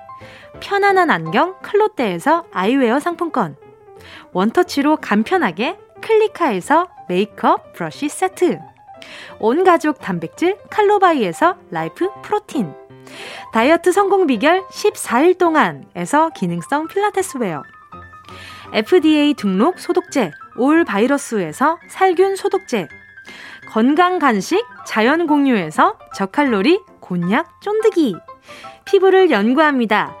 편안한 안경 클로떼에서 아이웨어 상품권. 원터치로 간편하게 클리카에서 메이크업 브러쉬 세트. 온 가족 단백질 칼로바이에서 라이프 프로틴. 다이어트 성공 비결 14일 동안에서 기능성 필라테스 웨어. FDA 등록 소독제 올 바이러스에서 살균 소독제. 건강 간식 자연 공유에서 저칼로리 곤약 쫀득이. 피부를 연구합니다.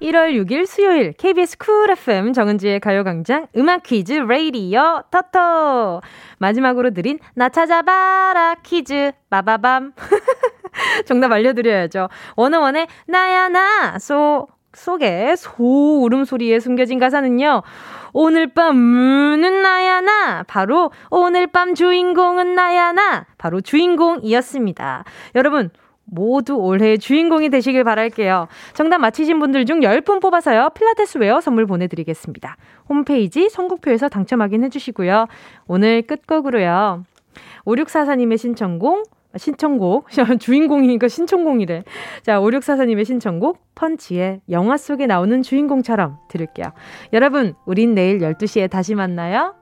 1월 6일 수요일 KBS 쿨 FM 정은지의 가요광장 음악 퀴즈 레이디어 터터. 마지막으로 드린 나 찾아봐라 퀴즈. 마바밤. 정답 알려드려야죠. 원어원의 나야 나 소 속에 소 울음소리에 숨겨진 가사는요. 오늘 밤 문은 나야 나. 바로 오늘 밤 주인공은 나야 나. 바로 주인공이었습니다. 여러분 모두 올해의 주인공이 되시길 바랄게요. 정답 맞히신 분들 중 10분 뽑아서요. 필라테스 웨어 선물 보내드리겠습니다. 홈페이지 선곡표에서 당첨 확인해 주시고요. 오늘 끝곡으로요. 5644님의 신청곡 신청곡 주인공이니까 신청곡이래. 자 5644님의 신청곡 펀치의 영화 속에 나오는 주인공처럼 들을게요. 여러분 우린 내일 12시에 다시 만나요.